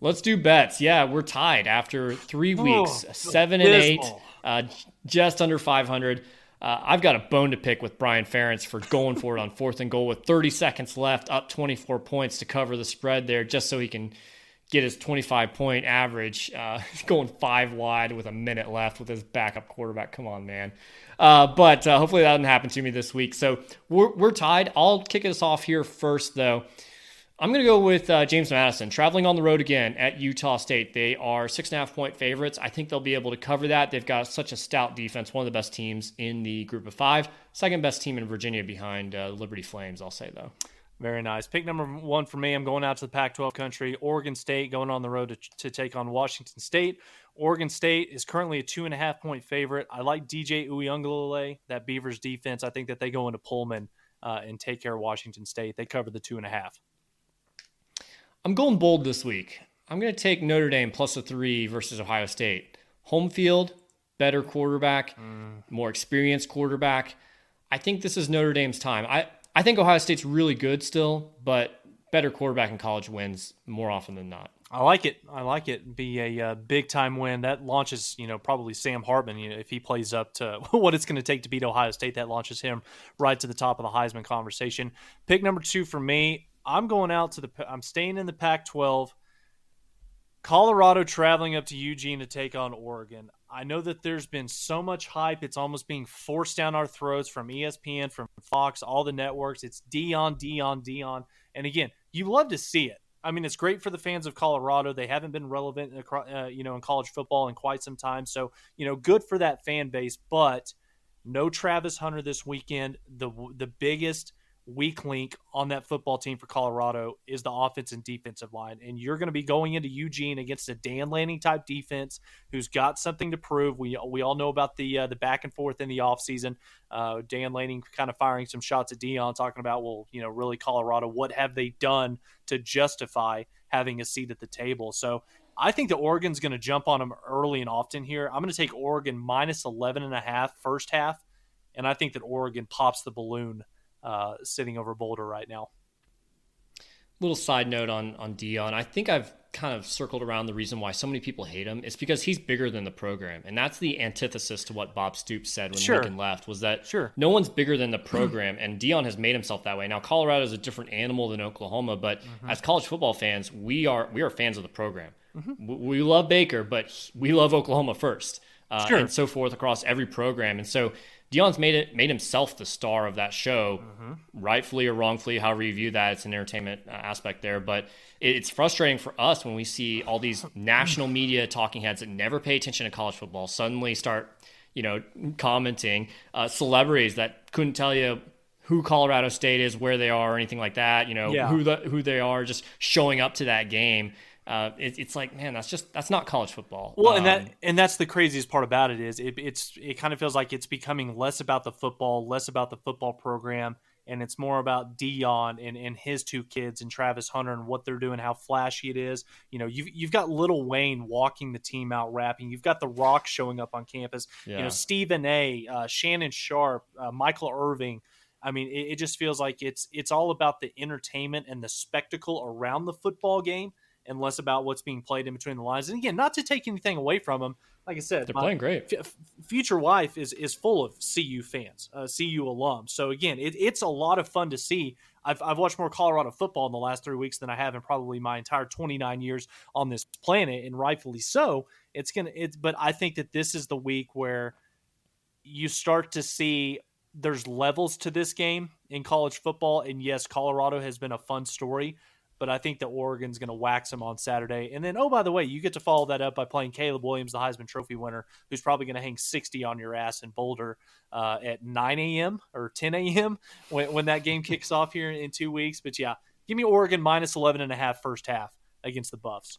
Let's do bets. Yeah, we're tied after three weeks, oh, seven and eight, uh, just under 500. Uh, I've got a bone to pick with Brian Ferentz for going for it on fourth and goal with 30 seconds left, up 24 points to cover the spread there, just so he can get his 25 point average, uh, going five wide with a minute left with his backup quarterback. Come on, man. Uh, but uh, hopefully that doesn't happen to me this week. So we're, we're tied. I'll kick us off here first, though. I'm going to go with uh, James Madison traveling on the road again at Utah State. They are six and a half point favorites. I think they'll be able to cover that. They've got such a stout defense, one of the best teams in the group of five, second best team in Virginia behind uh, Liberty Flames, I'll say, though. Very nice. Pick number one for me. I'm going out to the Pac 12 country. Oregon State going on the road to, to take on Washington State. Oregon State is currently a two and a half point favorite. I like DJ Uiagalelei, that Beavers defense. I think that they go into Pullman uh, and take care of Washington State. They cover the two and a half. I'm going bold this week. I'm going to take Notre Dame plus a three versus Ohio State. Home field, better quarterback, mm. more experienced quarterback. I think this is Notre Dame's time. I, I think Ohio State's really good still, but better quarterback in college wins more often than not. I like it. I like it. Be a uh, big time win that launches, you know, probably Sam Hartman. You know, if he plays up to what it's going to take to beat Ohio State, that launches him right to the top of the Heisman conversation. Pick number two for me. I'm going out to the. I'm staying in the Pac-12. Colorado traveling up to Eugene to take on Oregon. I know that there's been so much hype; it's almost being forced down our throats from ESPN, from Fox, all the networks. It's Deion, Deion, Deion, and again, you love to see it. I mean, it's great for the fans of Colorado. They haven't been relevant, in, uh, you know, in college football in quite some time. So, you know, good for that fan base. But no Travis Hunter this weekend. The the biggest weak link on that football team for Colorado is the offense and defensive line. And you're going to be going into Eugene against a Dan Lanning type defense who's got something to prove. We we all know about the uh, the back and forth in the offseason. Uh, Dan Lanning kind of firing some shots at Deion, talking about, well, you know, really Colorado, what have they done to justify having a seat at the table? So I think that Oregon's going to jump on them early and often here. I'm going to take Oregon minus 11 and a half first half. And I think that Oregon pops the balloon uh, sitting over Boulder right now. Little side note on on Deion. I think I've kind of circled around the reason why so many people hate him. It's because he's bigger than the program, and that's the antithesis to what Bob Stoops said when sure. Lincoln left. Was that sure no one's bigger than the program, and Deion has made himself that way. Now Colorado is a different animal than Oklahoma, but mm-hmm. as college football fans, we are we are fans of the program. Mm-hmm. We love Baker, but we love Oklahoma first, uh, sure. and so forth across every program. And so Deion's made it made himself the star of that show, mm-hmm. rightfully or wrongfully, however you view that. It's an entertainment uh, aspect there, but it's frustrating for us when we see all these national media talking heads that never pay attention to college football suddenly start, you know, commenting. Uh, celebrities that couldn't tell you who Colorado State is, where they are, or anything like that. You know, yeah. who the who they are, just showing up to that game uh, it, it's like man that's just that's not college football well um, and that um, and that's the craziest part about it is it, it's it kind of feels like it's becoming less about the football less about the football program and it's more about Deion and, and his two kids and Travis Hunter and what they're doing, how flashy it is. You know, you've, you've got Lil Wayne walking the team out rapping. You've got The Rock showing up on campus. Yeah. You know, Stephen A, uh, Shannon Sharpe, uh, Michael Irvin. I mean, it, it just feels like it's it's all about the entertainment and the spectacle around the football game and less about what's being played in between the lines. And again, not to take anything away from them. Like I said, they're playing great. F- future wife is is full of CU fans, uh, CU alums. So again, it, it's a lot of fun to see. I've, I've watched more Colorado football in the last three weeks than I have in probably my entire 29 years on this planet, and rightfully so. It's gonna. It's but I think that this is the week where you start to see there's levels to this game in college football, and yes, Colorado has been a fun story but I think that Oregon's going to wax them on Saturday. And then, oh, by the way, you get to follow that up by playing Caleb Williams, the Heisman Trophy winner, who's probably going to hang 60 on your ass in Boulder uh, at 9 a.m. or 10 a.m. When, when that game kicks off here in, in two weeks. But yeah, give me Oregon minus 11 and a half first half against the Buffs.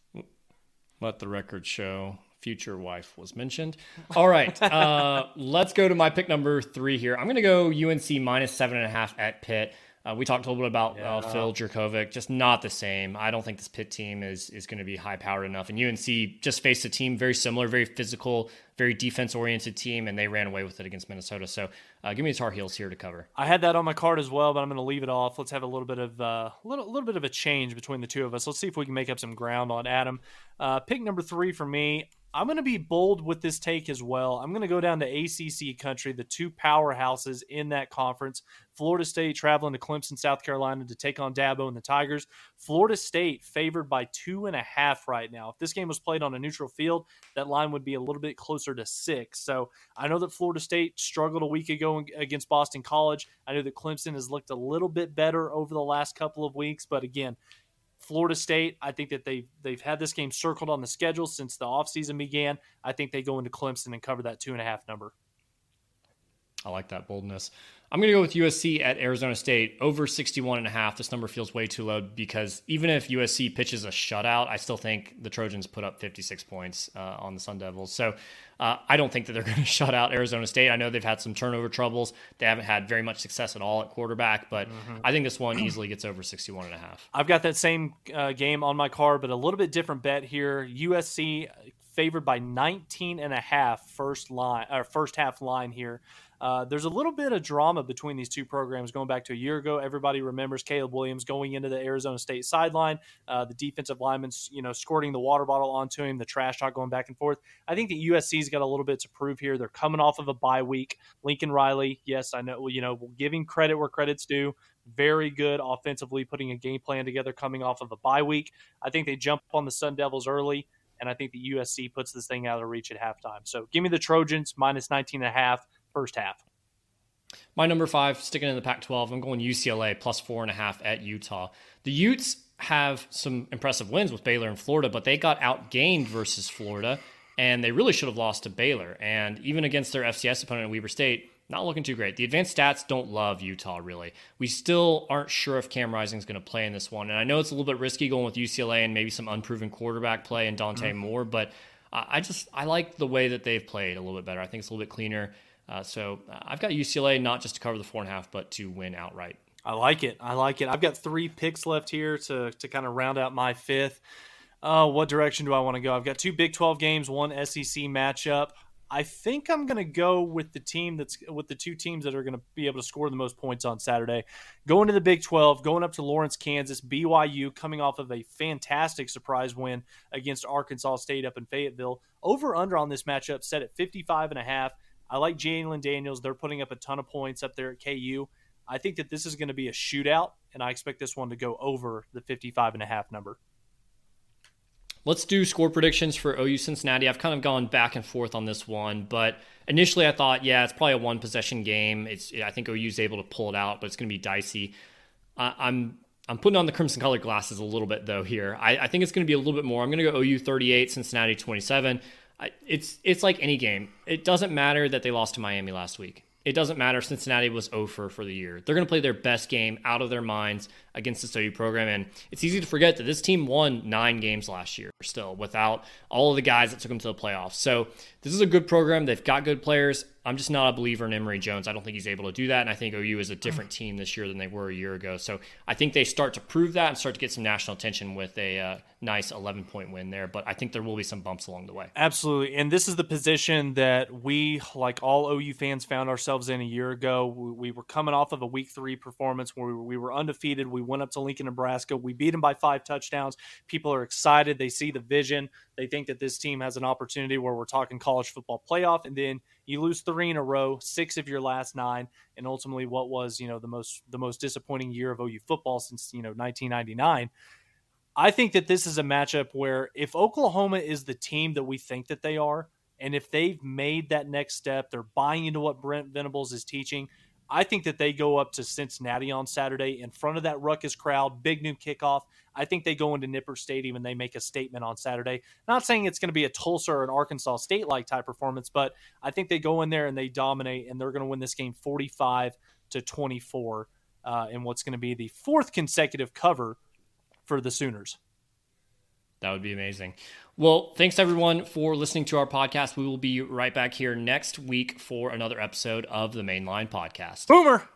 Let the record show future wife was mentioned. All right, uh, let's go to my pick number three here. I'm going to go UNC minus seven and a half at Pitt. Uh, we talked a little bit about yeah. uh, Phil Jurkovec, just not the same. I don't think this Pitt team is is going to be high powered enough. And UNC just faced a team very similar, very physical, very defense oriented team, and they ran away with it against Minnesota. So uh, give me the Tar Heels here to cover. I had that on my card as well, but I'm going to leave it off. Let's have a little bit of a uh, little little bit of a change between the two of us. Let's see if we can make up some ground on Adam. Uh, pick number three for me. I'm going to be bold with this take as well. I'm going to go down to ACC country, the two powerhouses in that conference. Florida State traveling to Clemson, South Carolina to take on Dabo and the Tigers. Florida State favored by two and a half right now. If this game was played on a neutral field, that line would be a little bit closer to six. So I know that Florida State struggled a week ago against Boston College. I know that Clemson has looked a little bit better over the last couple of weeks, but again, Florida State, I think that they've they've had this game circled on the schedule since the offseason began. I think they go into Clemson and cover that two and a half number. I like that boldness. I'm going to go with USC at Arizona State over 61 and a half. This number feels way too low because even if USC pitches a shutout, I still think the Trojans put up 56 points uh, on the Sun Devils. So uh, I don't think that they're going to shut out Arizona State. I know they've had some turnover troubles. They haven't had very much success at all at quarterback, but mm-hmm. I think this one easily gets over 61 and a half. I've got that same uh, game on my card, but a little bit different bet here. USC favored by 19 and a half first line or first half line here. Uh, there's a little bit of drama between these two programs going back to a year ago. Everybody remembers Caleb Williams going into the Arizona State sideline, uh, the defensive lineman, you know, squirting the water bottle onto him, the trash talk going back and forth. I think that USC's got a little bit to prove here. They're coming off of a bye week. Lincoln Riley, yes, I know, you know, giving credit where credit's due. Very good offensively, putting a game plan together coming off of a bye week. I think they jump on the Sun Devils early and I think the USC puts this thing out of reach at halftime. So give me the Trojans minus 19 and a half first half. My number five, sticking in the Pac 12, I'm going UCLA plus four and a half at Utah. The Utes have some impressive wins with Baylor and Florida, but they got outgained versus Florida, and they really should have lost to Baylor. And even against their FCS opponent at Weber State, not looking too great. The advanced stats don't love Utah, really. We still aren't sure if Cam Rising is going to play in this one. And I know it's a little bit risky going with UCLA and maybe some unproven quarterback play and Dante mm-hmm. Moore, but I just I like the way that they've played a little bit better. I think it's a little bit cleaner. Uh, so uh, I've got UCLA not just to cover the four and a half, but to win outright. I like it. I like it. I've got three picks left here to to kind of round out my fifth. Uh, what direction do I want to go? I've got two Big 12 games, one SEC matchup. I think I'm going to go with the team that's with the two teams that are going to be able to score the most points on Saturday. Going to the Big 12, going up to Lawrence, Kansas, BYU coming off of a fantastic surprise win against Arkansas State up in Fayetteville. Over under on this matchup set at 55 and a half. I like Jalon Daniels. They're putting up a ton of points up there at KU. I think that this is going to be a shootout, and I expect this one to go over the 55 and a half number. Let's do score predictions for OU Cincinnati. I've kind of gone back and forth on this one, but initially I thought, yeah, it's probably a one possession game. It's I think OU's able to pull it out, but it's going to be dicey. I'm I'm putting on the crimson colored glasses a little bit though here. I, I think it's going to be a little bit more. I'm going to go OU 38, Cincinnati 27 it's it's like any game. It doesn't matter that they lost to Miami last week. It doesn't matter. Cincinnati was over for the year. They're going to play their best game out of their minds against the OU program, and it's easy to forget that this team won nine games last year still without all of the guys that took them to the playoffs. So this is a good program. They've got good players. I'm just not a believer in Emory Jones. I don't think he's able to do that. And I think OU is a different team this year than they were a year ago. So I think they start to prove that and start to get some national attention with a uh, nice 11 point win there. But I think there will be some bumps along the way. Absolutely. And this is the position that we, like all OU fans, found ourselves in a year ago. We were coming off of a week three performance where we were undefeated. We went up to Lincoln, Nebraska. We beat them by five touchdowns. People are excited. They see the vision. They think that this team has an opportunity where we're talking college football playoff, and then you lose three in a row, six of your last nine, and ultimately what was you know the most the most disappointing year of OU football since you know 1999. I think that this is a matchup where if Oklahoma is the team that we think that they are, and if they've made that next step, they're buying into what Brent Venables is teaching. I think that they go up to Cincinnati on Saturday in front of that ruckus crowd, Big Noon kickoff. I think they go into Nippert Stadium and they make a statement on Saturday. Not saying it's going to be a Tulsa or an Arkansas State like type performance, but I think they go in there and they dominate and they're going to win this game 45 to 24 uh, in what's going to be the fourth consecutive cover for the Sooners. That would be amazing. Well, thanks everyone for listening to our podcast. We will be right back here next week for another episode of the Mainline Podcast. Boomer.